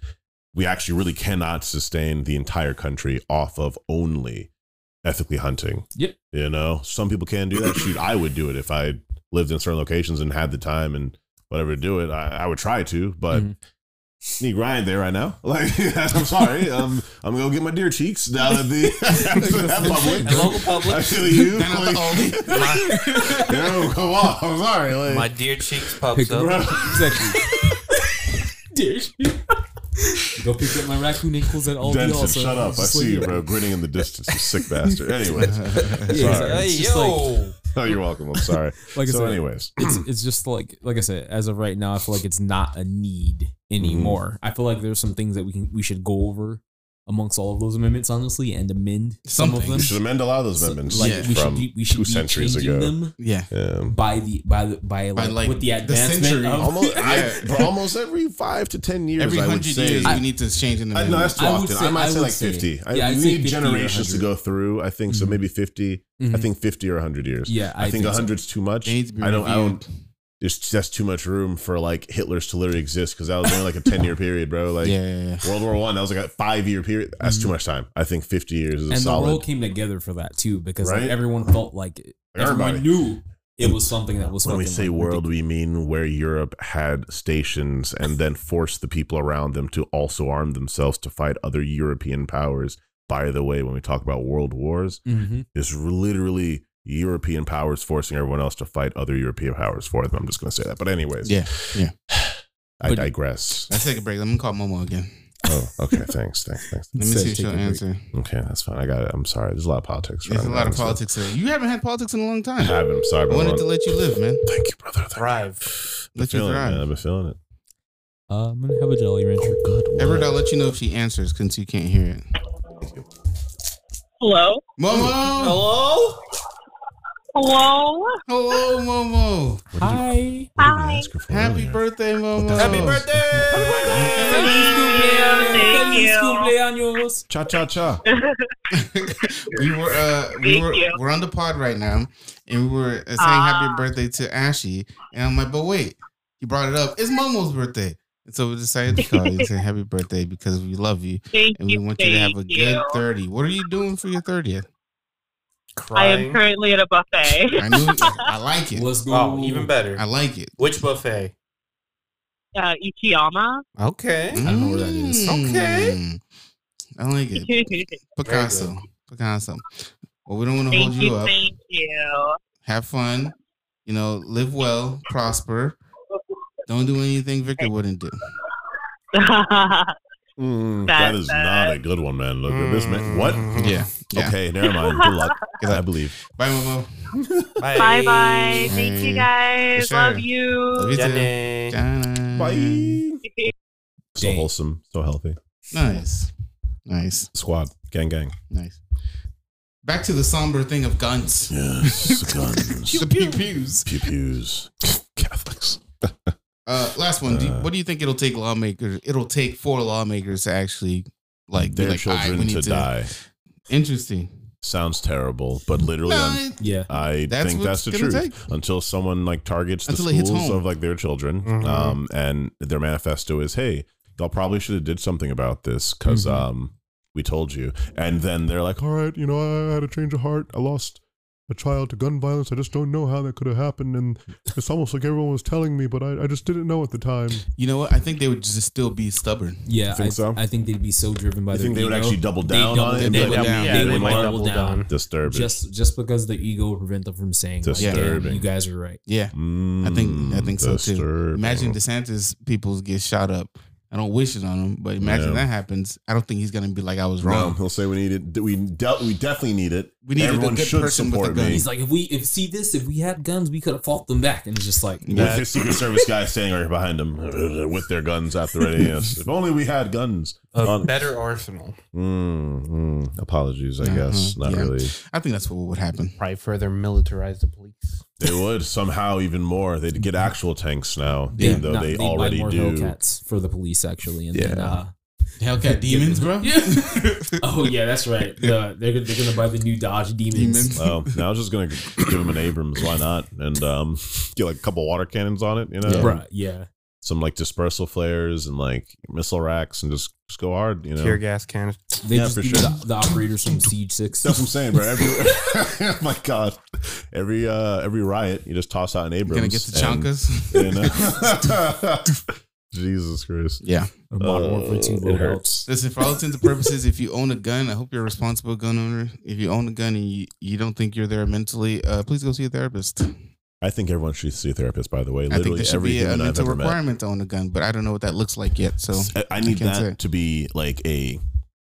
S5: we actually really cannot sustain the entire country off of only ethically hunting.
S7: Yep.
S5: You know, some people can do that. Shoot, I would do it if I lived in certain locations and had the time and whatever to do it. I, I would try to, but
S7: Mhm.
S5: need Ryan there right now. Like, I'm sorry. Um, I'm gonna get my deer cheeks down at the at Publix.
S8: At local Publix.
S5: I feel you.
S4: Down the
S5: Like,
S4: Aldi.
S5: no, come on. I'm sorry. Like,
S8: My deer cheeks
S7: Pick
S8: pops
S7: up,
S8: up.
S7: exactly. Deer shit. Go pick up my raccoon ankles at all.
S5: Denton,
S7: also.
S5: shut up. I see you, bro. Grinning in the distance, you sick bastard. Anyway,
S7: Yeah,
S5: sorry.
S7: exactly.
S8: Hey
S7: It's just like-
S5: Oh, you're welcome. I'm sorry.
S7: Like I
S5: so,
S7: said,
S5: anyways,
S7: it's it's just like like I said, as of right now, I feel like it's not a need anymore. Mm-hmm. I feel like there's some things that we can we should go over amongst all of those amendments, honestly, and amend some
S4: Some
S7: of them.
S5: we should amend a lot of those
S7: So,
S5: amendments
S7: like
S4: Yeah.
S7: we should
S5: from
S7: be, we should
S5: two
S7: be
S5: centuries
S7: changing
S5: ago.
S7: them
S4: Yeah.
S5: Um,
S7: by the by the by like,
S4: like,
S7: with the
S4: the
S7: advancement
S4: century.
S7: of
S5: almost, I,
S4: Yeah.
S5: bro, almost every five to ten years,
S4: Every
S5: I would
S4: hundred
S5: say.
S4: years, we need to change in the
S5: I, no, that's too
S7: I would
S5: often.
S7: say-
S5: I might
S7: I
S5: say like
S7: say-
S5: 50. I,
S7: yeah, I'd
S5: we need
S7: 50
S5: generations to go through. I think so.
S7: Mhm.
S5: Maybe 50. I
S7: Mhm.
S5: think 50 or 100 years.
S7: Yeah,
S5: I,
S7: I
S5: think
S7: think so.
S5: too much.
S4: They need to be
S5: I don't. I don't. There's just too much room for like Hitler's to literally exist because that was only like a 10 year period, bro. Like
S4: yeah, yeah, yeah.
S5: World War One, that was like a five year period. That's too much time. I think 50 years is a
S7: Mm-hmm. and the world came together for that too because like, everyone felt like everyone
S5: Everybody.
S7: knew it was something that was
S5: when we say
S7: like,
S5: world, we mean where Europe had stations and then forced the people around them to also arm themselves to fight other European powers. By the way, when we talk about world wars,
S7: Mhm.
S5: it's literally European powers forcing everyone else to fight other European powers for them. I'm just going to say that. But, anyways,
S4: Yeah, yeah.
S5: I
S7: But-
S5: digress.
S4: Let's take a break. Let me call Momo again.
S5: Oh, okay. Thanks. Thanks. Thanks.
S4: Let me see if she'll answer.
S5: Okay, that's fine. I got it. I'm sorry. There's a lot of politics.
S4: There's a lot of politics. There. You haven't had politics in a long time.
S5: I haven't. I'm sorry.
S4: I wanted
S5: I
S4: to let you live, man.
S5: Thank you, brother. Thank
S8: thrive.
S5: you.
S4: Let you
S5: feeling it,
S4: thrive.
S5: man. I've been feeling it.
S7: Uh, I'm gonna have a Jolly Rancher.
S5: Good.
S4: Everett,
S5: one.
S4: I'll let you know if she answers since you can't hear it.
S2: Hello.
S4: Momo!
S8: Hello?
S2: Hello.
S4: Hello, Momo.
S5: What did, you,
S7: Hi.
S5: what did we
S2: Hi.
S5: ask her for
S4: Happy
S5: earlier?
S4: birthday, Momo.
S5: Happy
S7: Feliz cumpleaños.
S2: Thank
S7: Feliz
S2: you.
S7: cumpleaños.
S5: Cha cha cha.
S4: we were uh we
S2: Thank
S4: were
S2: you.
S4: we're on the pod right now and we were uh, saying
S2: Ah.
S4: happy birthday to Ashy and I'm like but wait you brought it up it's Momo's birthday and so we decided to call you and say happy birthday because we love you
S2: Thank
S4: and we
S2: you.
S4: want you to have a
S2: thank
S4: good
S2: you.
S4: 30 what are you doing for your 30th
S2: I am currently at a buffet.
S4: I knew I like it
S7: Let's go.
S8: Oh, even better.
S4: I like it
S8: Which buffet?
S2: uh, Ichiyama.
S8: Okay.
S7: I don't know where that is.
S8: Okay.
S4: Mm. I like it Picasso Picasso well we don't want to hold you
S2: you.
S4: up
S2: Thank you.
S4: have fun you know live well prosper don't do anything Victor wouldn't do
S5: Mm,
S2: That's
S5: that is not a good one, man. Look at this man. What?
S4: yeah yeah
S5: Okay, never mind. Good luck.
S4: Good luck.
S5: I believe.
S4: bye Momo
S8: Bye.
S2: bye bye. Thank you guys.
S4: For
S2: Love you.
S4: Love you too.
S8: Jenny.
S4: Dun.
S5: Bye. So
S7: Dang.
S5: wholesome, so healthy.
S4: Nice. Nice.
S5: Squad, gang, gang.
S4: Nice. Back to the somber thing of guns.
S5: Yes, guns,
S4: the pew pews.
S5: pew pews, Catholics.
S4: Uh, last one. Do you-
S5: Uh,
S4: what do you think it'll take lawmakers? It'll take for lawmakers to actually like be
S5: Their
S4: like, "All right,
S5: children
S4: we need
S5: to die
S4: Interesting.
S5: sounds terrible, but literally,
S4: No,
S5: I'm-
S4: it-
S7: Yeah.
S5: I
S4: That's
S5: think that's the
S4: gonna
S5: truth. Until someone like targets the
S4: Until it
S5: schools of like their children,
S8: Mhm.
S5: um, and their manifesto is, "Hey, y'all probably should have did something about this because
S7: Mhm.
S5: um, we told you." And then they're like, "All right, you know, I had a change of heart. I lost a child to gun violence. I just don't know how that could have happened, and it's almost like everyone was telling me, but I, I just didn't know at the time."
S4: You know what? I think they would just still be stubborn.
S7: Yeah,
S5: think
S7: I,
S5: so?
S7: I think they'd be so driven by
S5: I
S7: their
S5: think they would actually double
S7: They
S5: down on it.
S7: they would
S5: like,
S7: down-
S5: "Yeah,
S7: they
S5: we
S7: would
S5: might
S7: double down.
S5: Disturbing.
S7: Just just because the ego would prevent them from saying, like, "Damn,
S5: Disturbing.
S7: you guys are right."
S4: Yeah. I think I think so too.
S5: Mm, disturbing.
S4: Imagine DeSantis people get shot up. I don't wish it on him, but imagine
S5: Yeah.
S4: that happens. I don't think he's gonna be like I was
S5: No,
S4: wrong.
S5: he'll say we need it. We de- we definitely need it.
S4: We needed a
S5: Everyone
S4: good
S5: should
S4: person with a
S5: support
S4: gun.
S5: me.
S7: He's like, if we if see this, if we had guns, we could have fought them back. And it's just like,
S5: with his Secret Service guy standing right behind him with their guns at the readiness. if only we had guns.
S8: A
S5: On-
S8: better arsenal.
S5: Mm, mm, apologies, I
S4: Uh-huh,
S5: guess. Not
S4: yeah.
S5: really.
S4: I think that's what would happen.
S8: Probably further militarize the police.
S5: They would somehow even more. They'd get actual tanks now,
S7: they,
S5: even though
S7: not-
S5: they
S7: they'd buy
S5: already
S7: more
S5: do.
S7: Hellcats for the police actually, and then
S5: Yeah.
S7: uh,
S4: Hellcat demons, bro.
S7: Yeah. oh yeah, that's right. The, they're gonna- they're gonna buy the new Dodge Demons.
S4: Demons.
S5: Well, now I was just gonna give him an Abrams. Why not? And um, get like a couple water cannons on it. You know,
S4: Yeah.
S7: Bruh, yeah.
S5: Some like dispersal flares and like missile racks, and just just go hard. You know,
S8: Tear gas cannons.
S7: They
S5: Yeah,
S7: just
S5: for sure.
S7: the, the operators from Siege Six.
S5: That's what I'm saying, bro. Every oh my god, every uh every riot, you just toss out an Abrams.
S4: Gonna get the
S5: and-
S4: chonkas.
S5: and, uh, Jesus Christ.
S4: Yeah.
S7: Modern Warfare
S5: Uh,
S7: Two
S5: it
S7: loadouts.
S5: hurts.
S4: Listen, for all intents and purposes, if you own a gun, I hope you're a responsible gun owner. If you own a gun and you, you don't think you're there mentally, uh, please go see a therapist.
S5: I think everyone should see a therapist. By the way,
S4: I think
S5: literally
S4: there should
S5: every
S4: be a
S5: I've
S4: mental
S5: ever met.
S4: requirement to own a gun, but I don't know what that looks like yet. So
S5: I- I need
S4: can't
S5: that
S4: say.
S5: to be like a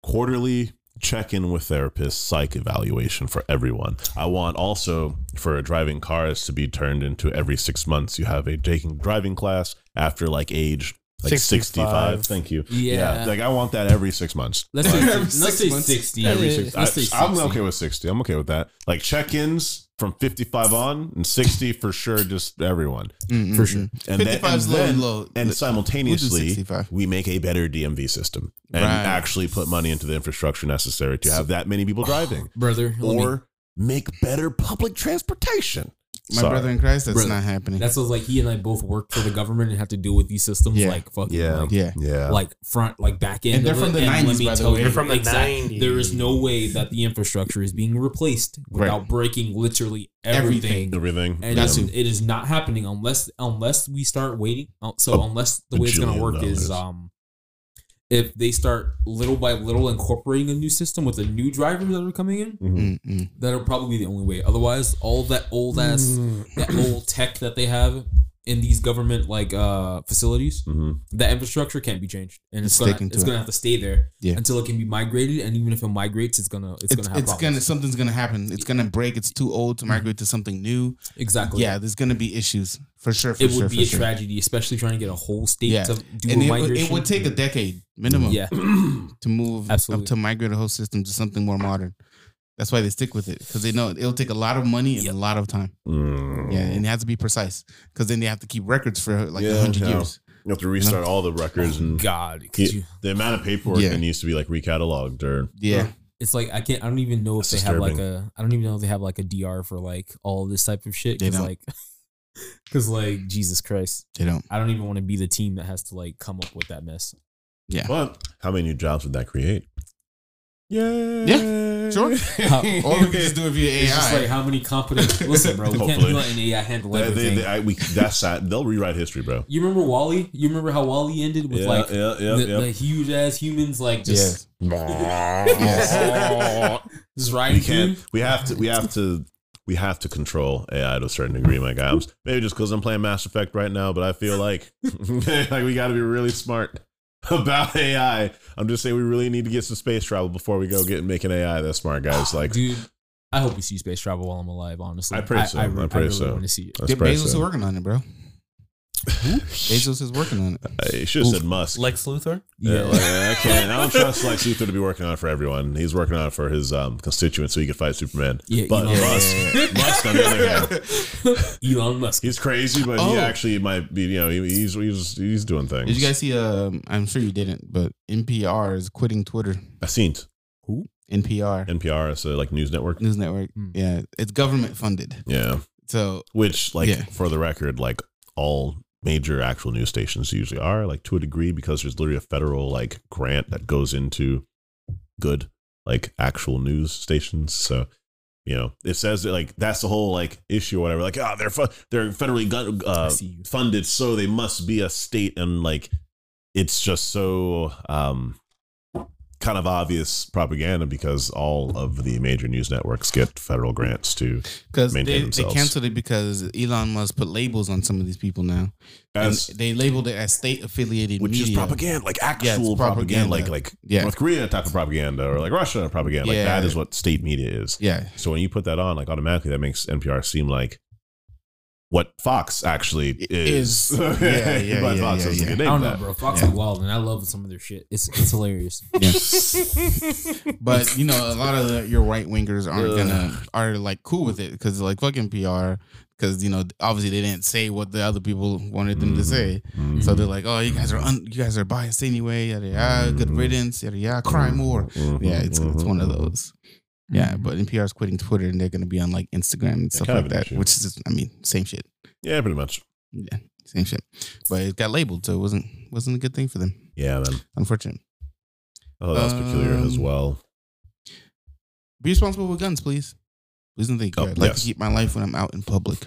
S5: quarterly check in with therapist psych evaluation for everyone. I want also for driving cars to be turned into every six months. You have a taking driving class after like age like 65.
S8: 65.
S5: Thank you.
S7: Yeah.
S5: Like I want that every six months.
S7: Let's
S5: Like,
S7: say,
S4: Every
S7: let's
S4: six
S7: say
S4: months.
S7: sixty.
S5: every six.
S7: Let's say
S5: I, am okay with 60. I'm okay with that. Like check ins from 55 on and 60 for sure, just everyone.
S4: Mm,
S7: For sure.
S5: And then, and
S4: low
S5: then-
S4: and low.
S5: and simultaneously
S4: 65.
S5: we make a better DMV system and
S4: Right.
S5: actually put money into the infrastructure necessary to have that many people driving,
S7: brother. let me-
S5: or make better public transportation.
S4: My
S5: Sorry.
S4: brother in Christ, that's
S7: Brother,
S4: not happening.
S7: that's what like he and I both work for the government and have to deal with these systems
S4: Yeah.
S7: like fucking
S5: Yeah.
S7: like,
S4: yeah.
S5: yeah,
S7: like front like back end.
S4: And they're
S7: of
S4: from
S7: it.
S4: the
S7: And let
S4: 90s,
S7: me
S4: by the
S7: tell
S4: way.
S7: you,
S8: They're from the
S7: exact-
S8: 90s.
S7: There is no way that the infrastructure is being replaced without breaking literally everything.
S4: Everything.
S5: everything.
S7: And
S5: yeah.
S7: it's- it is not happening unless unless we start waiting. uh, So
S5: A
S7: unless the way it's gonna
S5: bajillion
S7: work is
S5: dollars.
S7: um if they start little by little incorporating a new system with the new drivers that are coming in,
S5: Mhm.
S4: Mm, mm.
S7: that'll probably be the only way. Otherwise, all that old ass that old tech that they have in these government like uh facilities,
S5: Mhm.
S7: that infrastructure can't be changed, and it's,
S4: It's
S7: gonna it's
S4: it.
S7: gonna have to stay there
S4: Yeah.
S7: until it can be migrated. And even if it migrates, it's gonna it's,
S4: It's,
S7: gonna have
S4: it's
S7: problems.
S4: gonna something's gonna happen. It's gonna break. It's too old to migrate to something new.
S7: exactly.
S4: Yeah, there's gonna be issues for sure. For
S7: it
S4: sure,
S7: would be
S4: for
S7: a
S4: sure.
S7: tragedy, especially trying to get a whole state
S4: Yeah.
S7: to do
S4: and
S7: a
S4: it, would-
S7: migration.
S4: it would take a decade minimum.
S7: yeah,
S4: to move
S7: Absolutely.
S4: to migrate a whole system to something more modern. That's why they stick with it because they know it'll take a lot of money and
S7: Yep.
S4: a lot of time.
S5: Mm.
S4: Yeah, and it has to be precise because then they have to keep records for like a
S5: Yeah,
S4: hundred
S5: yeah.
S4: years.
S5: You have to restart all the records and
S7: God, could you?
S5: the amount of paperwork
S4: Yeah.
S5: that needs to be like recataloged or
S4: Yeah,
S7: It's like I can't. I don't even know if
S5: That's
S7: they have like a. I don't even know if they have like a DR for like all this type of shit.
S4: They
S7: Because
S4: don't.
S7: like, because like Jesus Christ,
S4: they don't.
S7: I don't even want to be the team that has to like come up with that mess.
S4: Yeah,
S5: But how many new jobs would that create? Yeah.
S4: Yeah, sure.
S7: How-
S4: or we could just do it via AI.
S7: It's just like how many competent. Listen, bro, we can't
S5: Hopefully.
S7: be letting AI handle
S5: They,
S7: everything.
S5: they, they, I, we, that's sad. They'll rewrite history, bro.
S7: you remember WALL-E? You remember how WALL-E ended with
S5: yeah,
S7: like
S5: yeah, yeah,
S7: the,
S5: yeah.
S7: the huge ass humans like just
S5: Yes.
S7: just
S5: we can't.
S7: through?
S5: We have to. We have to. We have to control AI to a certain degree, my guy. Maybe just because I'm playing Mass Effect right now, but I feel like like we got to be really smart about AI. I'm just saying we really need to get some space travel before we go get making AI that smart, guys. Like
S7: dude. I hope we see space travel while I'm alive. Honestly,
S5: I pray so. I
S7: re-
S5: pray
S7: really
S5: so.
S7: want to see it.
S5: that's
S4: Yeah,
S5: pretty
S4: Bezos is
S5: sad.
S4: working on it, bro. Bezos is working on it.
S5: I should have said Musk.
S8: Lex Luthor.
S5: Yeah, like, I can't. I don't trust Lex Luthor to be working on it for everyone. He's working on it for his um, constituents so he could fight Superman.
S7: Yeah,
S5: but
S7: Elon
S5: Musk, Musk, on the other hand,
S7: Elon Musk.
S5: he's crazy, but
S4: Oh.
S5: he actually might be. You know, he, he's he's he's doing things.
S4: Did you guys see? Um, I'm sure you didn't, but NPR is quitting Twitter.
S5: I seen it.
S4: NPR
S5: NPR, it's a like news network.
S4: news network.
S7: Hmm.
S4: Yeah, it's government funded.
S5: Yeah,
S4: So
S5: which like
S4: Yeah.
S5: for the record, like all major actual news stations usually are, like to a degree, because there's literally a federal like grant that goes into good like actual news stations. So you know, it says that like that's the whole like issue or whatever. Like, oh, they're fu- they're federally gun- uh, funded, so they must be a state, and like it's just so um kind of obvious propaganda because all of the major news networks get federal grants to
S4: because they, they canceled it because Elon Musk put labels on some of these people now, and they labeled it as state affiliated media.
S5: which
S4: media.
S5: is propaganda, like actual
S4: it's
S5: propaganda,
S4: propaganda.
S5: like like
S4: Yeah.
S5: North Korea type of propaganda or like Russia propaganda. Like
S4: Yeah.
S5: that is what state media is.
S4: Yeah,
S5: So when you put that on, like automatically that makes NPR seem like what Fox actually is.
S4: Is. Yeah, yeah,
S5: but
S4: yeah,
S5: Fox
S4: yeah,
S5: a
S4: yeah.
S5: good
S7: I
S5: name
S7: don't
S5: for
S7: know,
S5: that.
S7: bro. Fox
S4: Yeah.
S7: is wild, and I love some of their shit. It's it's hilarious.
S4: yeah. but you know, a lot of the, your right wingers aren't gonna are like cool with it because like fucking PR. Because you know, obviously they didn't say what the other people wanted them to say,
S5: Mhm.
S4: so they're like, "Oh, you guys are un- you guys are biased anyway." Yada yada. Good
S5: Mhm.
S4: riddance. Yada yada. Cry more. Yeah, it's it's one of those. Yeah, but NPR is quitting Twitter and they're going to be on like Instagram and stuff
S5: kind of
S4: like
S5: an
S4: that,
S5: issue.
S4: which is, just, I mean, same shit.
S5: Yeah, pretty much.
S4: Yeah, same shit. But it got labeled, so it wasn't wasn't a good thing for them.
S5: Yeah, man.
S4: Unfortunate.
S5: Oh, that's peculiar as
S4: Um,
S5: well.
S4: Be responsible with guns, please. Please don't think.
S5: Oh,
S4: I'd like
S5: yes.
S4: to keep my life when I'm out in public.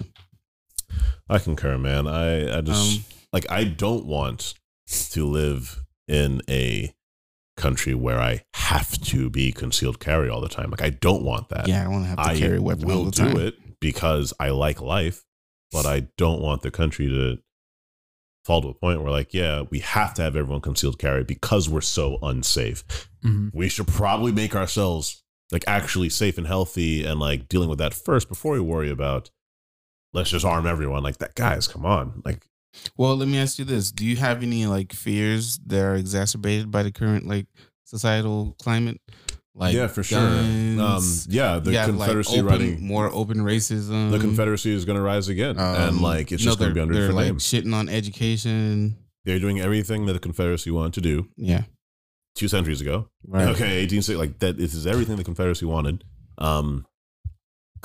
S5: I concur, man. I, I just
S4: Um,
S5: like I don't want to live in a country where I have to be concealed carry all the time. Like I don't want that.
S4: yeah, I don't want to have to
S5: I
S4: carry a weapon
S5: will
S4: all the time.
S5: do it because I like life, but I don't want the country to fall to a point where like, yeah, we have to have everyone concealed carry because we're so unsafe.
S7: Mhm.
S5: We should probably make ourselves like actually safe and healthy and like dealing with that first before we worry about let's just arm everyone. Like that guys, come on. Like
S4: Well, let me ask you this: Do you have any like fears that are exacerbated by the current like societal climate? Like
S5: yeah, for sure. Um, yeah, the
S4: have, like,
S5: Confederacy
S4: open-
S5: running
S4: more open racism.
S5: the Confederacy is going to rise again, and
S4: Um,
S5: like it's
S4: know,
S5: just going to be under
S4: they're like
S5: name.
S4: shitting on education.
S5: They're doing everything that the Confederacy wanted to do
S4: Yeah,
S5: two centuries ago.
S4: right.
S5: Okay, eighteen six like that. This is everything the Confederacy wanted. Um,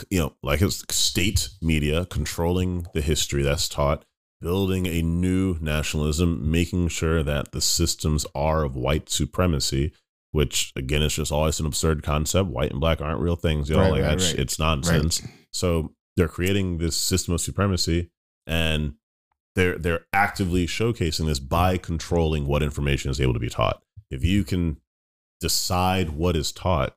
S5: you know, like it's state media controlling the history that's taught, building a new nationalism, making sure that the systems are of white supremacy. Which again is just always an absurd concept. White and black aren't real things, you know. Like
S4: right,
S5: that's
S4: right.
S5: it's nonsense. So they're creating this system of supremacy, and they're they're actively showcasing this by controlling what information is able to be taught. If you can decide what is taught,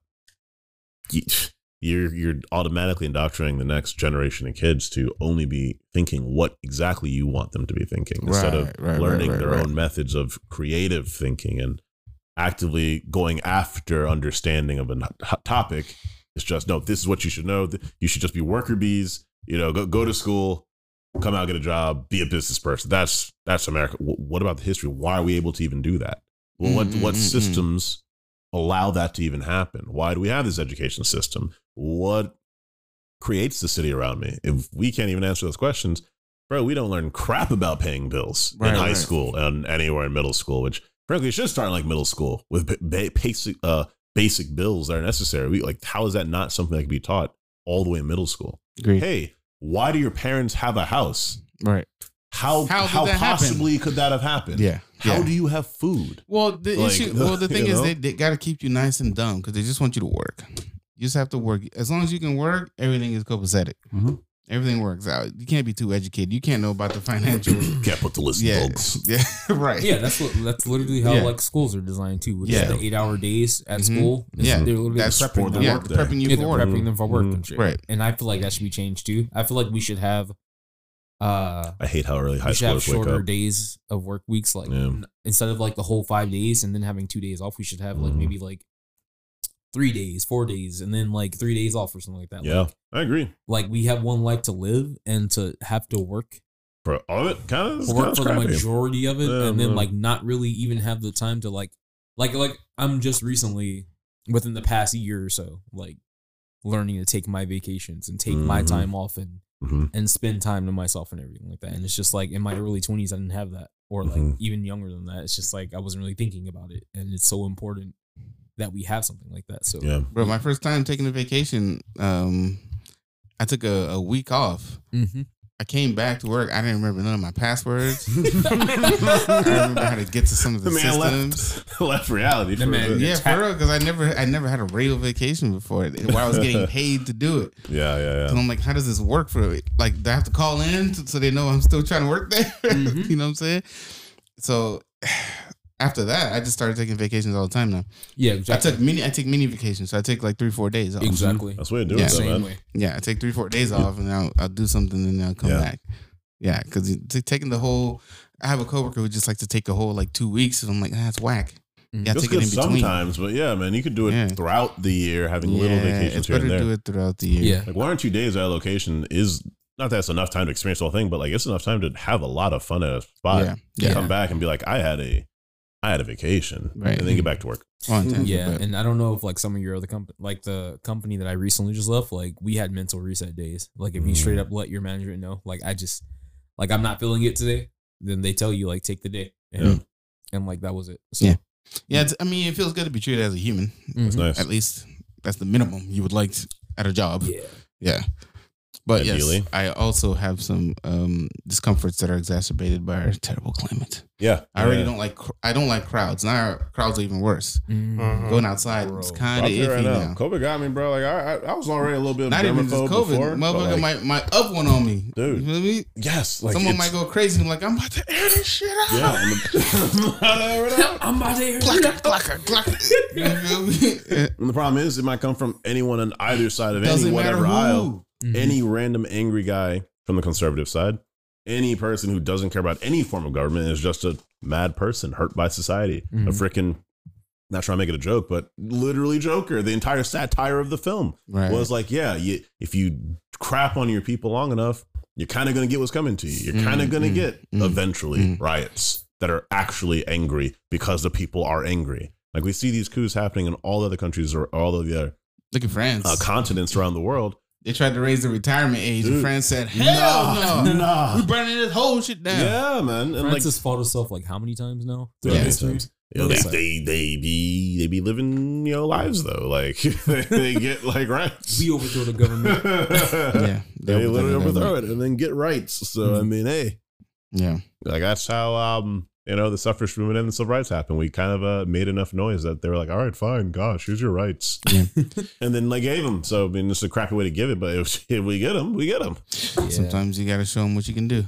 S5: you're you're automatically indoctrinating the next generation of kids to only be thinking what exactly you want them to be thinking instead of
S4: Right,
S5: learning
S4: right,
S5: their own methods of creative thinking and actively going after understanding of a topic. It's just no, this is what you should know. You should just be worker bees. You know, go go to school, come out, get a job, be a business person. That's that's America. What about the history? Why are we able to even do that? Well, what
S4: Mm,
S5: what
S4: mm, mm, mm.
S5: systems allow that to even happen? Why do we have this education system? What creates the city around me? If we can't even answer those questions, bro, we don't learn crap about paying bills
S4: Right,
S5: in high
S4: right.
S5: school and anywhere in middle school, which frankly should start in like middle school with ba- ba- basic uh basic bills that are necessary. We like how is that not something that can be taught all the way in middle school?
S4: Agreed.
S5: Hey, why do your parents have a house?
S4: Right.
S5: How
S4: How
S5: how,
S4: did that happen?
S5: possibly could that have happened?
S4: Yeah.
S5: How
S4: yeah.
S5: do you have food?
S4: Well, the
S5: Like,
S4: issue. Well, the thing is,
S5: know?
S4: they, they got to keep you nice and dumb because they just want you to work. You just have to work. As long as you can work, everything is copacetic.
S5: Mhm.
S4: Everything works out. You can't be too educated. You can't know about the financial.
S5: Can't put the list
S4: yeah,
S5: of books.
S4: yeah, right.
S7: Yeah, that's what that's literally how
S4: Yeah.
S7: like schools are designed too. With
S4: Yeah.
S7: the eight hour days at
S4: Mhm.
S7: school. It's-
S4: Yeah.
S7: they're literally
S4: That's
S7: prepping
S5: for
S7: them.
S5: the
S4: yeah,
S5: work day.
S4: prepping you
S7: Yeah,
S4: for
S7: they're
S4: work.
S7: prepping them for work
S5: Mhm.
S7: and shit.
S4: Right.
S7: And I feel like that should be changed too. I feel like we should have uh
S5: I hate how early high
S7: we should have shorter days of work weeks like
S5: Yeah.
S7: instead of like the whole five days and then having two days off we should have like
S5: Mhm.
S7: maybe like three days four days and then like three days off or something like that
S5: Yeah,
S7: like,
S5: I agree.
S7: like we have one life to live and to have to work
S5: For all of it, kind of
S7: work for the majority of it
S5: Yeah,
S7: and then
S5: yeah.
S7: like not really even have the time to like like like i'm just recently within the past year or so like learning to take my vacations and take my
S5: Mhm.
S7: time off and
S5: hmm
S7: and spend time to myself and everything like that and it's just like in my early 20s i didn't have that or like
S5: Mhm.
S7: even younger than that it's just like i wasn't really thinking about it and it's so important that we have something like that so
S5: Yeah,
S4: Bro, my first time taking a vacation, um, I took a, a week off.
S7: Mhm.
S4: I came back to work. I didn't remember none of my passwords. I remember how to get to some of the,
S5: the man
S4: systems.
S5: left left reality.
S7: The
S5: for a
S7: man-
S4: Yeah,
S7: Ta-
S4: for real, because I never, I never had a real vacation before, where I was getting paid to do it.
S5: yeah, yeah,
S4: So
S5: yeah.
S4: I'm like, how does this work for like? Do I have to call in to- so they know I'm still trying to work there?
S7: Mhm.
S4: you know what I'm saying? So after that, I just started taking vacations all the time now.
S7: yeah
S4: I took mini, I take mini vacations, so I take like three, four days off.
S7: exactly
S5: That's what way to do
S4: Yeah.
S5: it, though,
S7: same
S5: man.
S7: way
S4: Yeah, I take three, four days off, and I'll, I'll do something, and then I'll come
S5: Yeah.
S4: back. Yeah, because taking the whole, I have a coworker who just likes to take a whole like two weeks, and I'm like, ah, that's whack.
S7: Mhm.
S4: Yeah,
S5: That's
S4: take it in between.
S5: sometimes, but yeah, man, you could do it
S4: Yeah.
S5: throughout the year, having little vacations
S4: it's
S5: here
S4: better
S5: and there.
S4: do it throughout the year.
S7: yeah
S5: Like one or two days at a location is not that it's enough time to experience the whole thing, but like it's enough time to have a lot of fun at a spot.
S4: yeah,
S7: Yeah.
S5: Come back and be like, I had a, I had a vacation,
S4: Right.
S5: and then get back to work.
S4: Well
S7: yeah
S4: but-
S7: and i don't know if like some of your other company like the company that i recently just left like we had mental reset days like if you straight
S5: Mm.
S7: up let your manager know like i just like i'm not feeling it today then they tell you like take the day and,
S5: Yeah.
S7: and like that was it so
S4: Yeah. yeah. It's, I mean, it feels good to be treated as a human.
S5: It's
S7: mhm.
S5: nice.
S4: At least that's the minimum you would like at a job.
S7: yeah
S4: Yeah. But
S5: Ideally.
S4: yes, I also have some um, discomforts that are exacerbated by our terrible climate.
S5: Yeah,
S4: I already
S5: yeah.
S4: don't like I don't like crowds. Now crowds are even worse.
S7: Mhm.
S4: Going outside
S7: Bro.
S4: it's kind of iffy
S5: right now,
S4: now.
S5: COVID got me, bro. Like I, I, I was already a little bit
S4: Not even just COVID.
S5: before.
S4: Motherfucker
S5: like,
S4: might might up one on me.
S5: Dude.
S4: You feel me?
S5: yes, like
S4: Someone might go crazy. I'm like, I'm about to air this shit out.
S5: Yeah, and the,
S7: i'm about to hear
S4: Glocka, glocka, glocka. You feel me?
S5: and the problem is, it might come from anyone on either side of
S4: Doesn't
S5: any
S4: matter
S5: whatever
S4: who.
S5: aisle.
S7: Mhm.
S5: Any random angry guy from the conservative side, any person who doesn't care about any form of government is just a mad person hurt by society. A
S7: Mhm.
S5: freaking, not trying to make it a joke, but literally Joker. The entire satire of the film
S4: Right.
S5: was like, yeah, you, if you crap on your people long enough, you're kind of going to get what's coming to you. You're kind of
S4: Mm,
S5: going to get
S4: mm,
S5: eventually
S4: mm.
S5: riots that are actually angry because the people are angry. Like we see these coups happening in all other countries or all of the other
S4: Look at France.
S5: uh, continents around the world.
S4: They tried to raise the retirement age, and
S5: Dude.
S4: France said, "Hell
S5: Nah,
S4: no,
S5: nah.
S4: we burning this whole shit down."
S5: Yeah, man. And
S7: France has fought itself like how many times now throughout
S4: Yeah.
S7: history?
S5: like, you know, they, they they be they be living you know lives though. Like they get like rights.
S7: we overthrow the government
S4: yeah,
S5: they literally overthrow
S4: it.
S5: it and then get rights. So I
S7: Mhm.
S5: mean, hey,
S4: Yeah,
S5: like that's how um you know the suffrage movement and the civil rights happened. We kind of uh, made enough noise that they were like, all right, fine, gosh, here's your rights,
S4: Yeah.
S5: and then they gave them. So I mean, it's a crappy way to give it, but if, if we get them, we get them.
S7: Yeah.
S4: sometimes you gotta show them what you can do.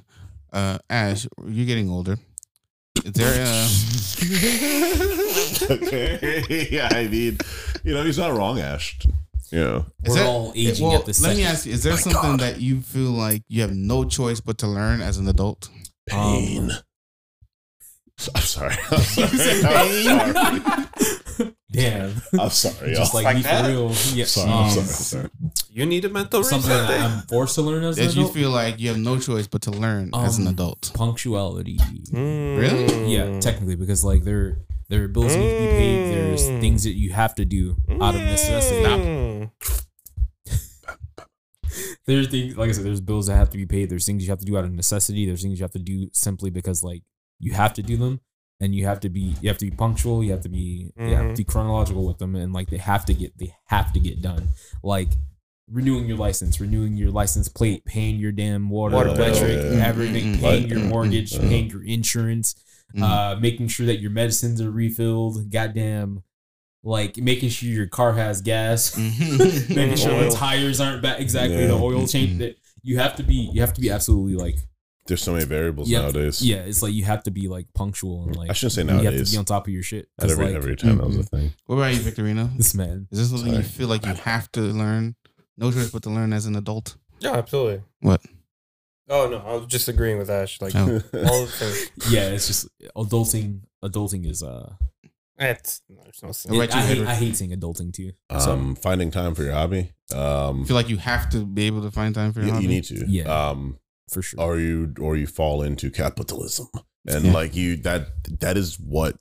S4: Uh, Ash, you're getting older. Is there uh,
S5: okay, yeah, I mean, you know, he's not wrong, Ash. You know,
S4: is
S7: We're
S4: there-
S7: all aging
S4: well,
S7: at the
S4: Let me ask you: Is there
S5: My
S4: something
S5: God.
S4: that you feel like you have no choice but to learn as an adult?
S5: pain.
S7: Um,
S5: I'm sorry. I'm sorry. I'm sorry.
S7: Damn.
S5: I'm sorry.
S7: Just
S5: y'all.
S7: like,
S8: Like
S7: me
S8: that?
S7: for real. Yeah.
S5: sorry,
S7: um,
S5: I'm sorry. I'm sorry.
S8: You need a mental
S7: Something
S8: reset
S7: that. I'm forced to learn as an
S4: That you
S7: adult.
S4: feel like you have no choice but to learn as an
S7: Um,
S4: adult.
S7: Punctuality.
S4: Really?
S7: Yeah, technically, because like there, There are bills that need to be paid. There's
S9: Mm.
S7: things that you have to do out of necessity.
S9: Mm.
S7: There's things like I said. There's bills that have to be paid. There's things you have to do out of necessity. There's things you have to do simply because like you have to do them, and you have to be you have to be punctual. You have to be you have to be chronological with them, and like they have to get they have to get done. Like renewing your license, renewing your license plate, paying your damn water,
S9: Water bill.
S7: electric,
S5: Yeah, yeah.
S7: everything,
S4: Mhm.
S7: paying your
S5: Mhm.
S7: mortgage,
S5: Mhm.
S7: paying your insurance,
S4: Mhm.
S7: uh, making sure that your medicines are refilled. Goddamn, like making sure your car has gas, making sure
S9: Oil.
S7: the tires aren't exactly
S5: Yeah.
S7: the oil change. That you have to be, you have to be absolutely like,
S5: There's so many variables
S7: yeah,
S5: nowadays.
S7: yeah. It's like you have to be like punctual and like
S5: I shouldn't say
S7: you have to
S5: nowadays.
S7: be on top of your shit.
S5: At
S7: 'Cause,
S5: every
S7: like,
S5: every time that was a thing.
S4: What about you, Victorino?
S7: this man,
S4: Is this something you feel like you have to learn? No choice but to learn as an adult.
S9: Yeah, absolutely.
S4: What?
S9: Oh no, I was just agreeing with Ash. Like
S4: Oh.
S9: all the things.
S7: yeah. It's just adulting. Adulting is uh,
S9: It's there's no sense.
S4: What about
S7: I,
S4: you,
S7: hate,
S4: Edward?
S7: I hate saying adulting too. So,
S5: um, finding time for your hobby. Um,
S4: I feel like you have to be able to find time for your
S5: you,
S4: hobby.
S5: you need to.
S7: Yeah.
S5: Um,
S7: for sure.
S5: or you or you fall into capitalism and
S4: Yeah.
S5: like you that that is what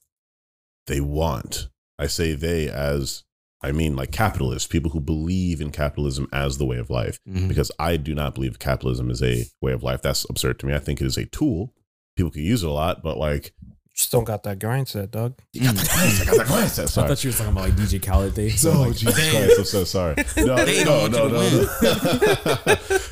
S5: they want i say they as i mean like capitalists people who believe in capitalism as the way of life
S4: Mhm.
S5: because i do not believe capitalism is a way of life that's absurd to me i think it is a tool people can use it a lot but like
S9: Just don't got that grind set, dog.
S5: you got the glance, I got the glance.
S7: I
S5: Sorry.
S7: thought you were talking about like DJ Khaled Day. So
S5: No,
S7: like,
S5: Jesus
S4: Damn.
S5: Christ, I'm so sorry. No, no, no, no, no.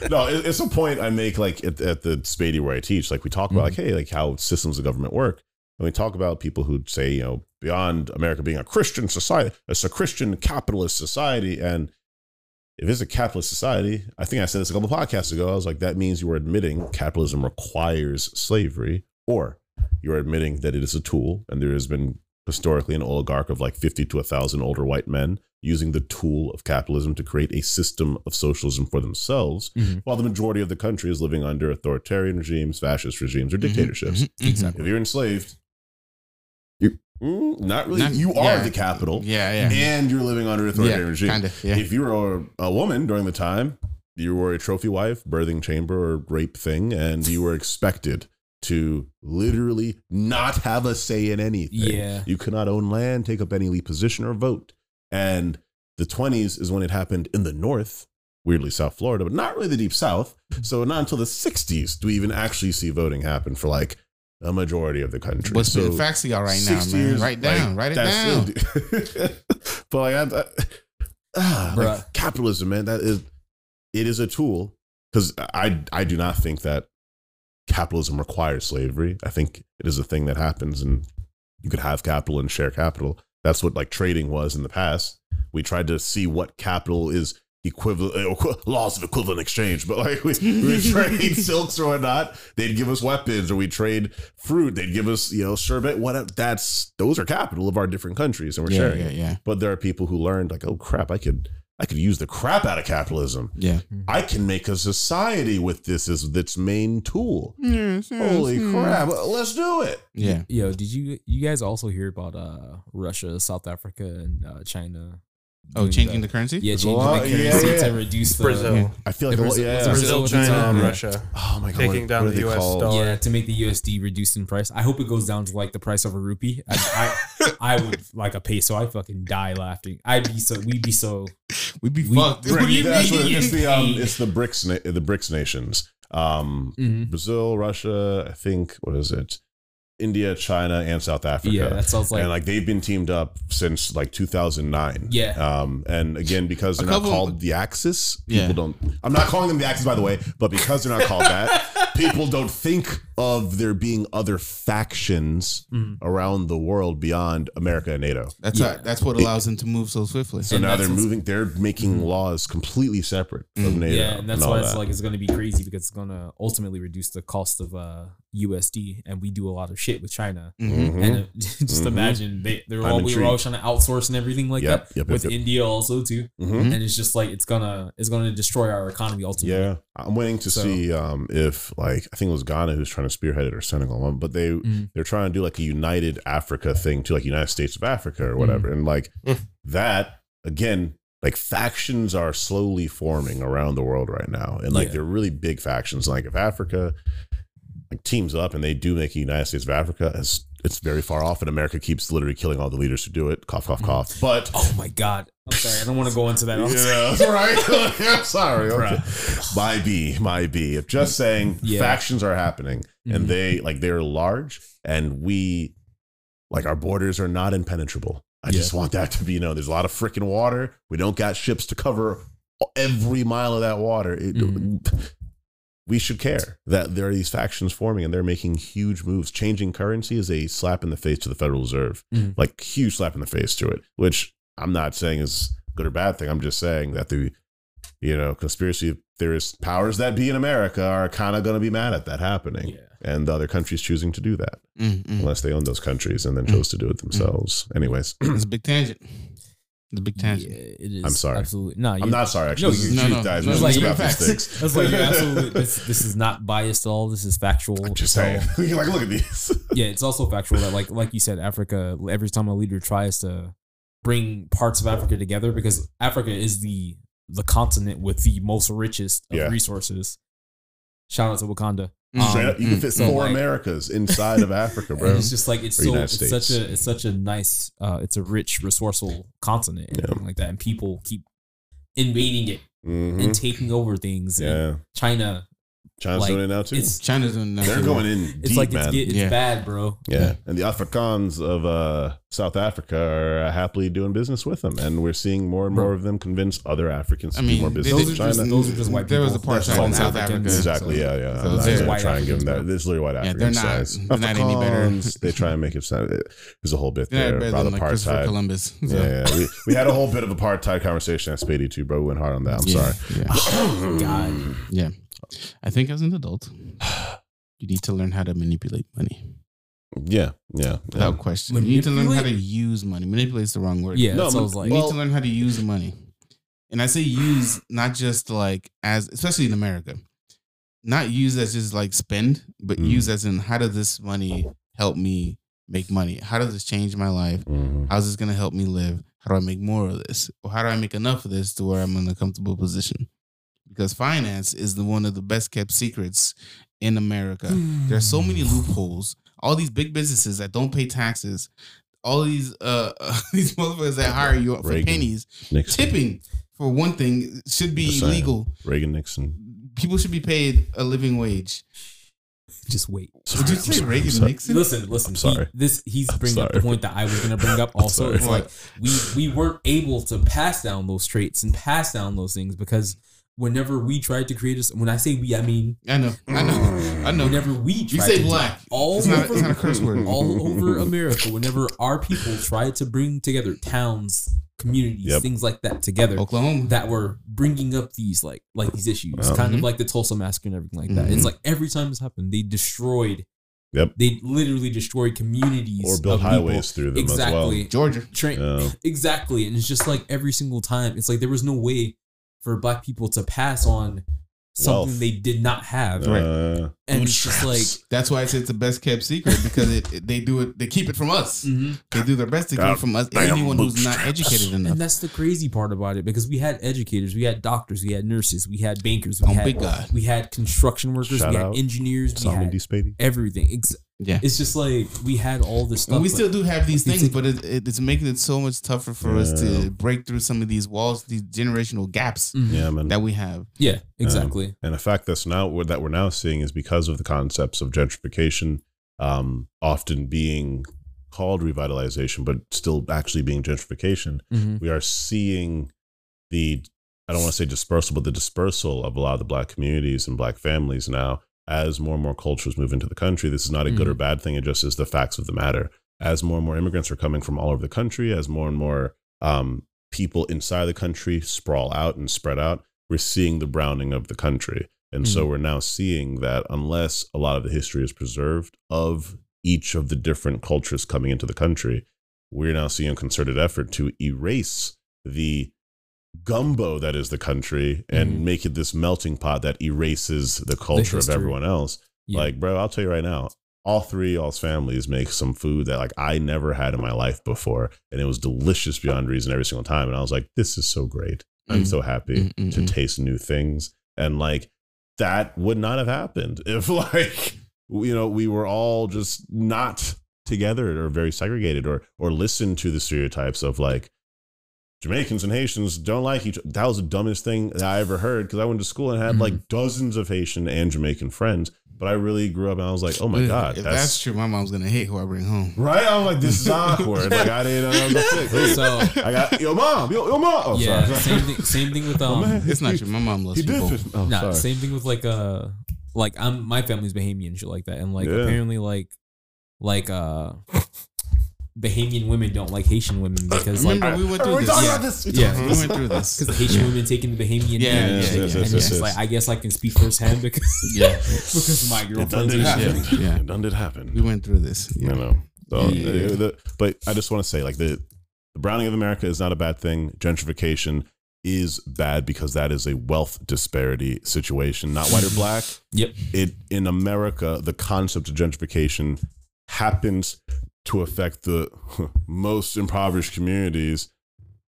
S5: no, it's a point I make like at, at the Spady where I teach. Like we talk about like, mm-hmm. hey, like how systems of government work. And we talk about people who say, you know, beyond America being a Christian society, it's a Christian capitalist society. And if it's a capitalist society, I think I said this a couple podcasts ago. I was like, that means you are admitting capitalism requires slavery, or you're admitting that it is a tool, and there has been historically an oligarch of like 50 to 1,000 older white men using the tool of capitalism to create a system of socialism for themselves,
S7: Mhm.
S5: while the majority of the country is living under authoritarian regimes, fascist regimes, or
S4: Mhm,
S5: dictatorships.
S4: mhm, mhm.
S7: Exactly.
S5: If you're enslaved, you mm, not really.
S4: Not-
S5: you are
S4: yeah.
S5: the capital,
S4: Yeah, yeah.
S5: and you're living under authoritarian
S4: yeah,
S5: regime.
S4: kind of. Yeah.
S5: If you were a, a woman during the time, you were a trophy wife, birthing chamber, or rape thing, and you were expected to literally not have a say in anything.
S7: Yeah.
S5: You cannot own land, take up any lead position, or vote. And the 20s is when it happened in the North, weirdly South Florida, but not really the Deep South. So not until the 60s do we even actually see voting happen for like a majority of the country.
S4: What's
S5: so
S4: the facts you got right now,
S5: 60
S4: man?
S5: years,
S4: Write down.
S5: like,
S4: write it
S5: that's
S4: down.
S5: it. but like, I, I, ah, like, capitalism, man, that is it is a tool because I I do not think that capitalism requires slavery. I think it is a thing that happens, and you could have capital and share capital. That's what like trading was in the past. We tried to see what capital is equivalent eh, equi- laws of equivalent exchange, but like we, we trade silks or whatnot, they'd give us weapons, or we trade fruit, they'd give us you know sherbet. What that's those are capital of our different countries, and we're
S4: yeah,
S5: sharing
S4: yeah,
S5: it.
S4: yeah,
S5: But there are people who learned like, oh crap, I could I could use the crap out of capitalism.
S4: yeah.
S5: I can make a society with this as its main tool.
S4: Yes, yes,
S5: Holy
S4: yes.
S5: crap, let's do it.
S4: Yeah.
S7: Yo, did you you guys also hear about uh Russia, South Africa, and uh, China?
S4: Oh, changing
S7: the,
S4: the currency?
S7: yeah, changing the currency
S5: yeah.
S7: to reduce the
S9: Brazil,
S5: I feel like
S7: The Brazil-
S5: yeah.
S7: was it
S9: Brazil,
S7: Brazil,
S9: China, and
S7: yeah.
S9: Russia
S5: Oh my god,
S9: taking
S5: what-
S9: down
S5: what
S9: the U.S.
S5: called?
S9: dollar.
S7: Yeah, to make the USD reduced in price. I hope it goes down to like the price of a rupee. I I, I would like a peso. I fucking die laughing. I'd be so we'd be so
S4: We'd be
S7: We-
S4: fucked.
S7: What do you
S5: That's what- it's the um, it's the BRICS na- the BRICS nations. Um,
S7: mhm.
S5: Brazil, Russia, I think what is it? India, China, and South Africa.
S7: yeah. That sounds like
S5: and like they've been teamed up since like 2009.
S7: Yeah.
S5: Um, and again, because they're not
S4: couple-
S5: called the Axis, people
S4: Yeah.
S5: don't. I'm not calling them the Axis, by the way, but because they're not called that, people don't think of there being other factions
S7: Mhm.
S5: around the world beyond America and NATO.
S4: That's
S7: Yeah.
S4: how- that's what allows them to move so swiftly.
S5: So
S7: And
S5: now they're moving. They're making laws completely separate from
S4: Mm.
S5: NATO.
S7: yeah, and that's
S5: all
S7: why it's
S5: that.
S7: like it's gonna be crazy because it's gonna ultimately reduce the cost of uh USD, and we do a lot of shit with China.
S4: Mhm.
S5: Mhm.
S7: And it, just
S5: Mhm.
S7: imagine they they're
S5: I'm
S7: all we were all trying to outsource and everything like
S5: Yep,
S7: that
S5: yep, yep,
S7: with
S5: yep.
S7: India also too.
S5: Mhm.
S7: And it's just like it's gonna it's gonna destroy our economy ultimately.
S5: Yeah, I'm waiting to
S7: So-
S5: see um, if like I think it was Ghana who's trying to spearhead it or Senegal, um, but they
S7: Mhm.
S5: they're trying to do like a United Africa thing to like United States of Africa or whatever, and like
S9: Mm.
S5: that again. Like factions are slowly forming around the world right now, and like
S7: Yeah.
S5: they're really big factions. Like if Africa like teams up and they do make a United States of Africa, as it's very far off, and America keeps literally killing all the leaders who do it. Cough, cough, cough. But
S7: Oh my god. I'm sorry. I don't want to go into that.
S5: Yeah, right. I'm sorry. Okay. My B, my B. If just saying,
S7: Yeah.
S5: factions are happening, and
S7: Mhm.
S5: they like they're large, and we like our borders are not impenetrable. I just want that to be known. There's a lot of freaking water. We don't got ships to cover every mile of that water. It,
S7: Mhm.
S5: We should care that there are these factions forming and they're making huge moves. Changing currency is a slap in the face to the Federal Reserve,
S7: Mhm.
S5: like huge slap in the face to it. Which I'm not saying is good or bad thing. I'm just saying that the you know conspiracy theorists, powers that be in America, are kind of going to be mad at that happening,
S7: Yeah.
S5: and the other countries choosing to do that
S4: Mm, mm.
S5: unless they own those countries and then
S4: Mm.
S5: chose to do it themselves. Anyways,
S4: It's a big tangent. It's a big
S7: Yeah, it is.
S5: I'm sorry.
S7: Absolutely. No,
S5: I'm not sorry. Actually,
S7: No,
S5: this is
S7: you-
S4: no,
S5: truth,
S4: no,
S5: guys.
S4: no,
S5: We're
S7: like-
S5: about
S7: facts.
S5: mistakes.
S7: That's like you absolutely. This, this is not biased at all. This is factual.
S5: I'm just
S7: So,
S5: saying. You're like, look at these.
S7: yeah, it's also factual that like like you said, Africa. Every time a leader tries to bring parts of Africa together, because Africa is the the continent with the most richest of
S5: Yeah.
S7: resources. Shout out to Wakanda.
S4: Mm,
S5: Straight up, you can
S4: mm,
S5: fit
S7: so,
S5: four
S7: like-
S5: Americas inside of Africa, bro.
S7: It's just like it's
S5: Or
S7: so it's such a it's such a nice uh it's a rich resourceful continent and
S5: Yeah.
S7: everything like that and people keep invading it
S5: Mhm.
S7: and taking over things
S5: Yeah,
S7: China
S5: China's
S7: like,
S5: doing it now too.
S7: it's
S4: China's doing it now.
S5: They're
S4: too.
S5: going in
S7: it's
S5: deep,
S7: like
S5: man.
S7: it's, get- it's
S4: Yeah.
S7: bad bro
S5: yeah, and the Afrikaans of uh, South Africa are uh, happily doing business with them, and we're seeing more and more of them convince other Africans to
S4: I mean,
S5: do more business
S7: those
S5: with
S7: are just
S5: China.
S7: those are just white
S4: There was
S7: people.
S4: apartheid
S7: That's
S4: in South
S7: Africans.
S4: Africa.
S5: Exactly.
S7: So-
S5: yeah, yeah.
S4: so
S5: I'm not
S4: they're
S5: gonna
S7: white
S5: try and give them that. This is literally white
S4: Yeah,
S5: Africans.
S4: they're not-
S5: guys.
S4: they're not any better.
S5: Afrikaans, they try and make it sound. There's a whole bit
S4: They're
S5: there
S4: not better
S5: about
S4: than like Christopher
S5: apartheid.
S4: Columbus. So,
S5: Yeah, yeah. We, we had a whole bit of apartheid conversation at Spady too, bro. We went hard on that. I'm sorry.
S4: Yeah.
S7: Oh, God.
S4: Yeah. I think as an adult, you need to learn how to manipulate money
S5: Yeah, yeah.
S4: without question. You need to learn how to use money. Manipulate is the wrong word.
S7: yeah
S5: No,
S7: that's what I was like
S4: You
S5: well-
S4: need to learn how to use the money. And I say use not just like as, especially in America, not use as just like spend, but
S5: Mm.
S4: use as in how does this money help me make money? How does this change my life?
S5: Mhm.
S4: How's this going to help me live? How do I make more of this? Or how do I make enough of this to where I'm in a comfortable position? Because finance is the one of the best kept secrets in America. There's so many loopholes. All these big businesses that don't pay taxes. All these uh these motherfuckers that hire you for
S5: Reagan.
S4: pennies.
S5: Nixon,
S4: Tipping for one thing should be
S5: Just
S4: illegal.
S5: Reagan, Nixon.
S4: People should be paid a living wage.
S7: just wait
S4: Would you say
S5: sorry,
S4: Reagan. Nixon?
S7: listen listen
S5: I'm
S7: he-
S5: sorry.
S7: this he's
S5: I'm
S7: bringing up the point that I was gonna bring up also it's like we we weren't able to pass down those traits and pass down those things because whenever we tried to create a when I say we I mean
S4: I know. I know. I know.
S7: whenever we
S4: You say
S7: to
S4: black.
S7: all
S4: It's not,
S7: over
S4: it's not a curse word.
S7: all over America, whenever our people tried to bring together towns, communities,
S5: Yep.
S7: things like that together,
S4: Oklahoma.
S7: that were bringing up these like like these issues,
S5: Wow.
S7: kind of
S4: Mhm.
S7: like the Tulsa massacre and everything like that.
S4: Mhm.
S7: It's like every time this happened, they destroyed.
S5: Yep.
S7: They literally destroyed communities
S5: Or built
S7: of people.
S5: highways through them
S7: exactly.
S4: Georgia.
S7: Train
S5: Yeah.
S7: exactly, and it's just like every single time, it's like there was no way for Black people to pass on something
S5: Wealth.
S7: they did not have,
S5: as well. Uh,
S7: and it's just like.
S4: That's why I say it's the best kept secret because it, it- they do it. They keep it from us.
S7: mhm.
S4: They do their best to keep it from us. Anyone who's not educated enough.
S7: And that's the crazy part about it because we had educators, we had doctors, we had nurses, we had bankers, we
S4: Oh,
S7: had
S4: big God.
S7: we had construction workers,
S5: Shout
S7: we had engineers, we had everything. It's,
S4: Yeah.
S7: it's just like we had all this stuff.
S4: And we still do have these
S7: You
S4: things, but it, it, it's making it so much tougher for us to break through some of these walls, these generational gaps
S7: Mhm.
S5: Yeah, man.
S4: that we have.
S7: yeah, exactly.
S5: And the fact that's now that we're now seeing is because of the concepts of gentrification, um, often being called revitalization, but still actually being gentrification.
S7: Mhm.
S5: We are seeing the I don't want to say dispersal, but the dispersal of a lot of the black communities and black families now as more and more cultures move into the country. This is not a good or bad thing. It just is the facts of the matter. As more and more immigrants are coming from all over the country, as more and more um, people inside the country sprawl out and spread out, we're seeing the browning of the country. And so we're now seeing that unless a lot of the history is preserved of each of the different cultures coming into the country, we're now seeing a concerted effort to erase the gumbo that is the country and
S7: Mhm.
S5: make it this melting pot that erases the culture of everyone else.
S7: Yeah.
S5: Like, bro, I'll tell you right now, all three y'all's families make some food that like I never had in my life before, and it was delicious beyond reason every single time. And I was like, this is so great. I'm
S4: Mm.
S5: so happy
S4: Mm, mm,
S5: to
S4: mm.
S5: taste new things, and like that would not have happened if like you know we were all just not together or very segregated or or listen to the stereotypes of like Jamaicans and Haitians don't like each other. That was the dumbest thing that I ever heard because I went to school and had
S4: Mhm.
S5: like dozens of Haitian and Jamaican friends. But I really grew up and I was like, oh my God,
S4: if
S5: that's,
S4: that's, true, my mom's gonna hate who I bring home.
S5: right. I'm like, this is awkward. like I didn't know the thing.
S7: So
S5: I got yo mom, yo, yo mom. Oh,
S7: yeah,
S5: sorry.
S7: same thing. Same thing with
S5: Oh,
S7: um.
S5: man.
S4: It's not true. My mom loves
S5: He did.
S4: people.
S5: fist- Oh,
S7: nah,
S5: sorry.
S7: same thing with like uh, like I'm my family's Bahamian shit like that, and like
S5: Yeah.
S7: apparently like, like uh, Bahamian women don't like Haitian women because like
S4: Remember, we went through
S5: we
S4: this.
S5: talking
S4: Yeah,
S5: about this? We
S4: yeah, we went through this.
S7: because the Haitian women taking the Bahamian
S4: Yeah,
S7: name,
S4: yeah,
S7: and
S4: yeah,
S7: shit,
S5: yes,
S7: and
S5: yes,
S7: it's
S5: yes,
S7: like. I guess I can speak firsthand because
S4: Yeah,
S7: because my
S5: It done
S7: girlfriend's
S5: did
S7: Asian.
S5: happen.
S4: Yeah.
S5: It done did happen.
S4: we went through this.
S5: you know. So,
S4: Yeah.
S5: uh, the- but I just want to say, like the the browning of America is not a bad thing. Gentrification is bad because that is a wealth disparity situation, not white or black.
S7: Yep.
S5: It in America, the concept of gentrification happens to affect the most impoverished communities.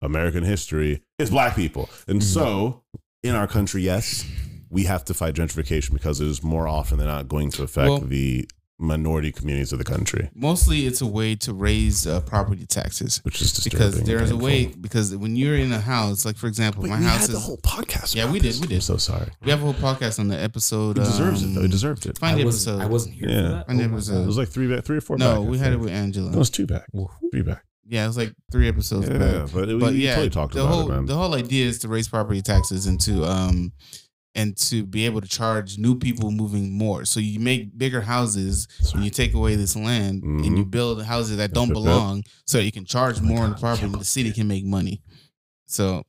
S5: American history is black people, and mm-hmm. so in our country, yes, we have to fight gentrification because it is more often than not going to affect
S4: Well-
S5: the minority communities of the country,
S4: Mostly, it's a way to raise uh, property taxes
S5: which is disturbing.
S4: because there's a way. Because when you're in a house, like for example,
S5: Wait,
S4: my
S5: we
S4: house
S5: had
S4: is.
S5: the whole podcast.
S4: Yeah, we did, we did.
S5: I'm so sorry.
S4: we have a whole podcast on the episode.
S5: It deserves
S4: um,
S5: it though. It deserved it.
S4: Find
S7: I
S4: the
S7: wasn't,
S4: episode.
S7: I wasn't here
S5: Yeah.
S7: for that.
S4: Find
S7: Oh
S4: episode.
S5: It was like three back, three or four.
S4: No,
S5: back, I
S4: we had it with Angela.
S5: No, it was two back,
S7: God.
S5: three back.
S4: Yeah, it was like three episodes.
S5: Yeah,
S4: back.
S5: but, we,
S4: but
S5: we
S4: yeah,
S5: totally talked
S4: the
S5: about
S4: whole
S5: it, man.
S4: the whole idea is to raise property taxes and to um and to be able to charge new people moving more. So you make bigger houses and you take away this land and you
S5: Mhm.
S4: build houses that don't belong, so you can charge
S5: Oh
S4: more on the property. The city can make money. So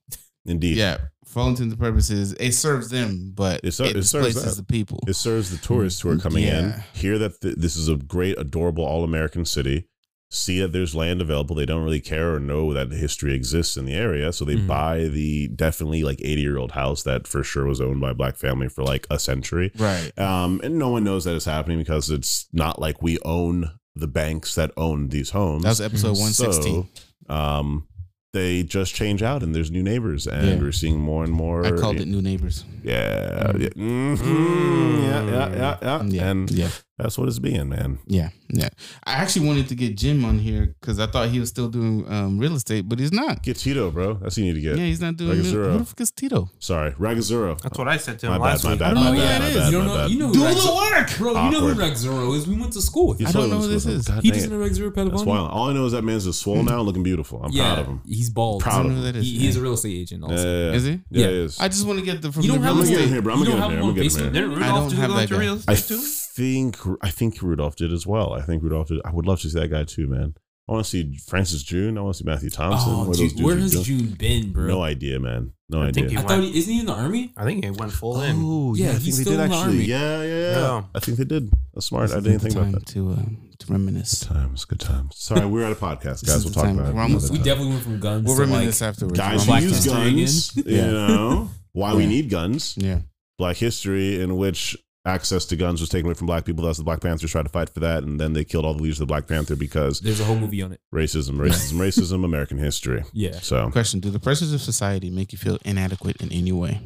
S5: Indeed,
S4: yeah, for all intents and purposes, it serves them, but
S5: It
S4: it,
S5: ser- it serves
S4: displaces
S5: that.
S4: the people.
S5: It serves the tourists who are coming in,
S4: Yeah.
S5: hear that th- this is a great, adorable, all American city, see that there's land available. They don't really care or know that history exists in the area. So they
S7: Mhm.
S5: buy the definitely like 80 year old house that for sure was owned by a black family for like a century.
S4: Right.
S5: Um, and no one knows that it's happening because it's not like we own the banks that own these homes.
S4: That was episode one sixteen.
S5: So, um, they just change out and there's new neighbors and
S4: Yeah.
S5: we're seeing more and more.
S4: I called it New Neighbors.
S5: Yeah, yeah, Mhm. yeah, yeah, yeah, yeah,
S4: Yeah,
S5: and
S4: yeah.
S5: That's what it's being, man.
S4: Yeah, yeah. I actually wanted to get Jim on here because I thought he was still doing um, real estate, but he's not.
S5: Get Tito, bro. That's what you need to get.
S4: Yeah, he's not doing.
S5: Like
S4: Real,
S5: zero.
S4: who the fuck is Tito?
S5: Sorry, Ragazuro.
S9: That's what I said to him
S5: My bad,
S9: last
S5: my
S9: week.
S5: bad,
S4: I don't
S5: my
S4: know who
S5: bad,
S4: that
S5: my
S4: is.
S5: bad,
S7: You don't know.
S5: bad.
S7: You know who
S4: Do
S7: Rex,
S4: the work.
S7: bro. You know who
S5: Awkward.
S7: Rex Zoro is. We went to school with him.
S4: I don't know who
S5: those-
S4: this is.
S5: God
S7: He
S5: dang
S7: doesn't know Rex Zoro
S5: That's
S7: Padavani.
S5: wild. All I know is that man's just swole now, looking beautiful. I'm
S7: yeah,
S5: proud of him.
S7: he's bald.
S5: Proud of
S4: know
S5: him.
S4: that is.
S7: He's a real estate agent. Also.
S4: Is he?
S5: Yeah,
S7: Yeah.
S5: he is.
S4: I just want to get the from
S7: You
S4: the
S7: don't
S4: real
S7: have
S5: I'm gonna
S7: him
S5: get him here, bro. I'm gonna
S7: don't
S5: get him here. I'm gonna get him here.
S9: Didn't
S4: I
S9: Rudolph
S4: don't have
S9: go
S4: that
S9: into
S4: guy.
S9: real
S5: I
S9: estate too?
S5: Think I think Rudolph did as well. I think Rudolph did. I would love to see that guy too, man. I want to see Francis June. I want to see Matthew Thompson.
S7: Oh, dude, where has
S5: doing?
S7: June been, bro?
S5: No idea, man. No
S9: I
S5: idea.
S9: think he
S7: I
S9: went-
S7: thought he isn't he in the army?
S9: I think he went full in.
S5: Oh,
S7: Yeah,
S5: yeah, I
S7: he's
S5: think they
S7: still
S5: did
S7: in the
S5: actually.
S7: army.
S5: Yeah, yeah, yeah.
S9: Yeah.
S5: I think they did. That's smart.
S4: This
S5: I didn't
S4: the
S5: think about that.
S4: to um, to reminisce.
S5: Good times, good times. Sorry, we're at a podcast, guys. We'll talk
S4: time.
S5: about it.
S4: We're almost-
S7: We
S5: time.
S7: definitely went from guns
S4: We'll
S7: to like
S4: reminisce afterwards.
S5: guys
S7: Black
S5: use guns. You know why we need guns.
S4: Yeah.
S5: Black history, in which access to guns was taken away from black people. That's the Black Panthers tried to fight for that, and then they killed all the leaders of the Black Panther because
S7: there's a whole movie on it.
S5: racism, racism, racism, American history.
S7: Yeah.
S5: So
S4: Question: Do the pressures of society make you feel inadequate in any way?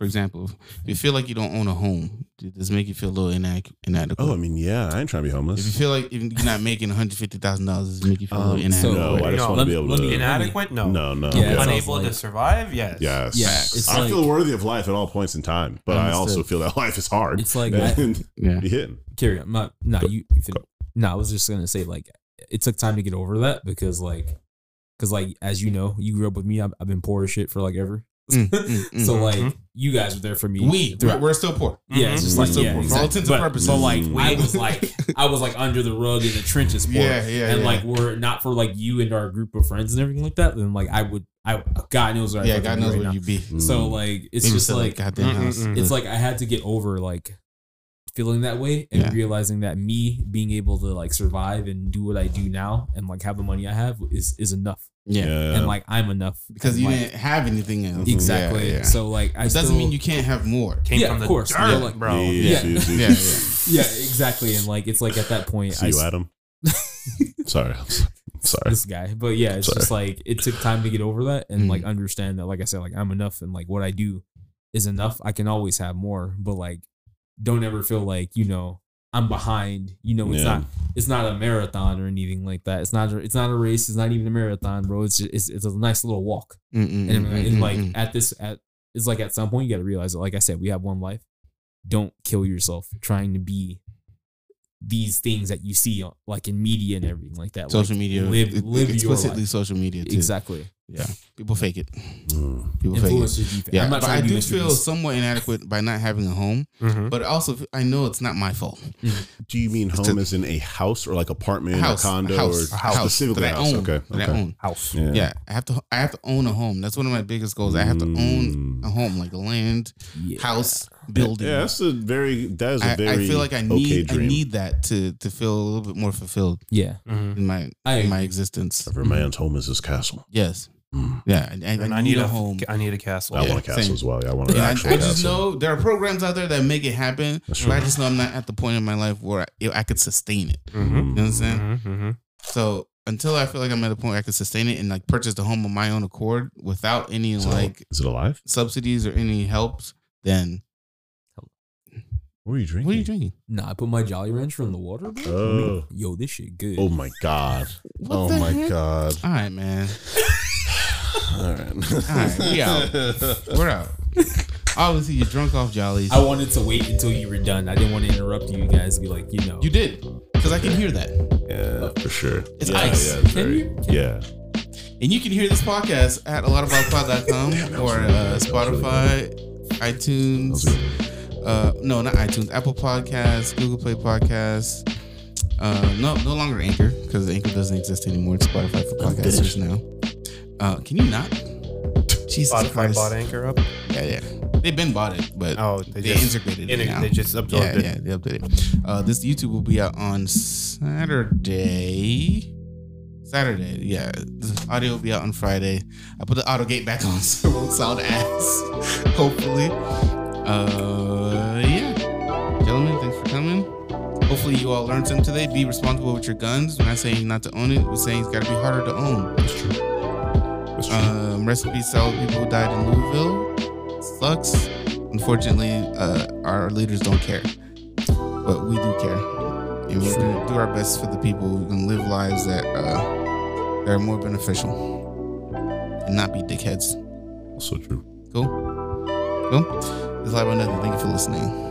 S4: For example, if you feel like you don't own a home, does it make you feel a little inadequate? inadequate?
S5: Oh, I mean, yeah, I ain't trying to be homeless.
S4: if you feel like you're not making one hundred fifty thousand dollars, does it make you feel a little
S5: Um,
S4: inadequate?
S5: no, I just
S9: No,
S5: want
S7: let
S5: to be
S7: me-
S5: able
S7: let
S5: to.
S7: me-
S9: Inadequate? No.
S5: No, no.
S7: Yeah, it
S9: Unable
S7: like-
S9: to survive? Yes.
S5: Yes.
S7: Yeah, it's
S5: I
S7: like-
S5: feel worthy of life at all points in time, but I also
S4: Understood.
S5: feel that life is hard.
S7: It's like I,
S5: and
S4: yeah.
S5: be hitting.
S7: carry on. Not, no,
S5: Go-
S7: you. you fin- no, I was just gonna say like it took time to get over that because like, because like as you know, you grew up with me. I've, I've been poor as shit for like ever.
S4: Mm, mm, mm.
S7: so like
S9: Mhm.
S7: you guys were there for me.
S4: we
S7: throughout-
S4: we're still poor.
S7: yeah, it's just
S5: We're
S7: like
S5: still
S7: yeah,
S5: poor. For
S4: all
S7: exactly.
S4: intents and
S7: but,
S4: purposes.
S7: but like
S5: We-
S7: I was like I was like under the rug in the trenches poor.
S4: Yeah, yeah,
S7: and
S4: yeah.
S7: like we're not for like you and our group of friends and everything like that. Then like I would, I God knows where I
S4: yeah,
S7: fucking
S4: God
S7: be
S4: knows
S7: right
S4: where
S7: now.
S4: you be.
S7: So
S5: Mm.
S7: like it's
S4: Maybe
S7: just
S4: still
S7: like
S4: goddamn
S9: Mm,
S4: house.
S9: mm, mm.
S7: it's like I had to get over like feeling that way and
S4: Yeah.
S7: realizing that me being able to like survive and do what I do now and like have the money I have is is enough.
S4: Yeah,
S7: And like I'm enough.
S4: because you
S7: like,
S4: didn't have anything else.
S7: exactly.
S4: Yeah, yeah.
S7: So like I
S4: it doesn't
S7: still-
S4: mean you can't have more.
S9: Came
S7: Yeah,
S9: from
S7: of
S9: the
S7: course.
S9: dirt,
S7: Yeah, like-
S9: bro.
S5: Yeah,
S7: Yeah.
S5: yeah,
S4: Yeah, yeah.
S7: Yeah, exactly. And like it's like at that point
S5: See
S7: I
S5: you,
S7: s-
S5: Adam. Sorry, sorry.
S7: this guy. But yeah, it's
S5: Sorry.
S7: just like it took time to get over that and
S4: Mm.
S7: like understand that like I said, like I'm enough and like what I do is enough. I can always have more, but like don't ever feel like, you know, I'm behind. You know, it's
S5: Yeah.
S7: not it's not a marathon or anything like that. It's not a, it's not a race. It's not even a marathon, bro. It's just, it's, it's a nice little walk.
S4: Mm-mm,
S7: And,
S4: mm-mm,
S7: like
S4: mm-mm.
S7: at this at it's like at some point you got to realize that like I said we have one life. Don't kill yourself trying to be these things that you see on, like in media and everything like that.
S4: social
S7: Like,
S4: media,
S7: live
S4: it-
S7: live your
S4: explicitly
S7: life.
S4: social media too.
S7: Exactly.
S4: Yeah, people fake it.
S5: Mm.
S4: People fake it.
S7: Influencers do fa-
S4: Yeah,
S7: I'm not
S4: but
S7: trying
S4: I
S7: to
S4: do feel
S7: Beast.
S4: somewhat inadequate by not having a home.
S9: Mhm.
S4: But also, I know it's not my fault.
S5: Do you mean home as in a house or like apartment,
S4: A house,
S5: a condo,
S4: a house,
S5: or
S4: a house
S5: specifically
S4: that
S5: a
S4: I
S5: house?
S4: own.
S5: Okay,
S4: that
S5: okay.
S4: I own.
S9: House.
S5: Yeah.
S4: Yeah, I have to. I have to own a home. That's one of my biggest goals. I have to own
S5: Mm.
S4: a home, like a land,
S7: Yeah.
S4: house, building.
S5: Yeah, that's a very that is a very
S4: I feel like I
S5: okay
S4: need. I need that to to feel a little bit more fulfilled
S7: Yeah.
S9: Mhm.
S4: in my
S7: I
S4: in my existence.
S5: Every man's home is his castle.
S4: Yes.
S5: Mm.
S4: Yeah, I, I,
S9: And
S4: I need a home.
S9: I need a castle.
S5: I
S4: Yeah,
S5: want a castle
S4: same.
S5: as well. Yeah, I want an
S4: Yeah, I,
S5: actual
S4: I just
S5: castle.
S4: know there are programs out there that make it happen,
S5: That's
S4: but
S5: true.
S4: I just know I'm not at the point in my life where I, I could sustain it.
S9: Mm-hmm.
S4: You know what I'm saying?
S9: Mm-hmm.
S4: So until I feel like I'm at a point where I can sustain it and like purchase the home of my own accord without any
S5: Is
S4: like
S5: is it alive?
S4: subsidies or any helps, then
S5: What are you drinking?
S4: what are you drinking?
S7: Nah, I put my Jolly Rancher in the water. bro.
S5: Oh.
S7: Yo, this shit good.
S5: Oh my god.
S4: What
S5: oh
S4: the
S5: my
S4: heck?
S5: god.
S4: All right, man.
S5: All right.
S4: All right, we out. We're out. Obviously, you're drunk off jollies.
S7: I wanted to wait until you were done. I didn't want to interrupt you guys. Be like, you know,
S4: You did because I can hear that,
S5: Yeah, for sure.
S4: It's
S5: yeah,
S4: ice.
S5: Yeah, it's
S7: Can
S5: very,
S7: you?
S5: Yeah.
S4: and you can hear this podcast at a lot of
S5: Damn,
S4: or
S5: that
S4: uh,
S5: was really.
S4: Spotify, iTunes. Uh, no, not iTunes. Apple Podcasts, Google Play Podcasts. Uh, no, no longer Anchor because Anchor doesn't exist anymore. It's Spotify for podcasters now. Uh, can you not? Jesus
S9: Spotify
S4: Christ.
S9: bought Anchor up.
S4: Yeah, yeah. They've been bought it, but
S9: Oh,
S4: they,
S9: they, just
S4: integrated it now.
S9: They just
S4: yeah,
S9: absorbed it.
S4: yeah, they updated. it. Uh, this YouTube will be out on Saturday. Saturday, yeah. The audio will be out on Friday. I put the auto gate back on so it won't sound ass. Hopefully. Uh, yeah. Gentlemen, thanks for coming. Hopefully you all learned something today. Be responsible with your guns. We're not saying not to own it. We're saying it's got to be harder to own.
S5: That's true.
S4: Um, rest in peace to all the people who died in Louisville. Sucks. Unfortunately, uh, our leaders don't care, but we do care, and we're gonna do our best for the people who can live lives that uh, that are more beneficial and not be dickheads.
S5: So true.
S4: Cool. Cool. This is live on nothing. Thank you for listening.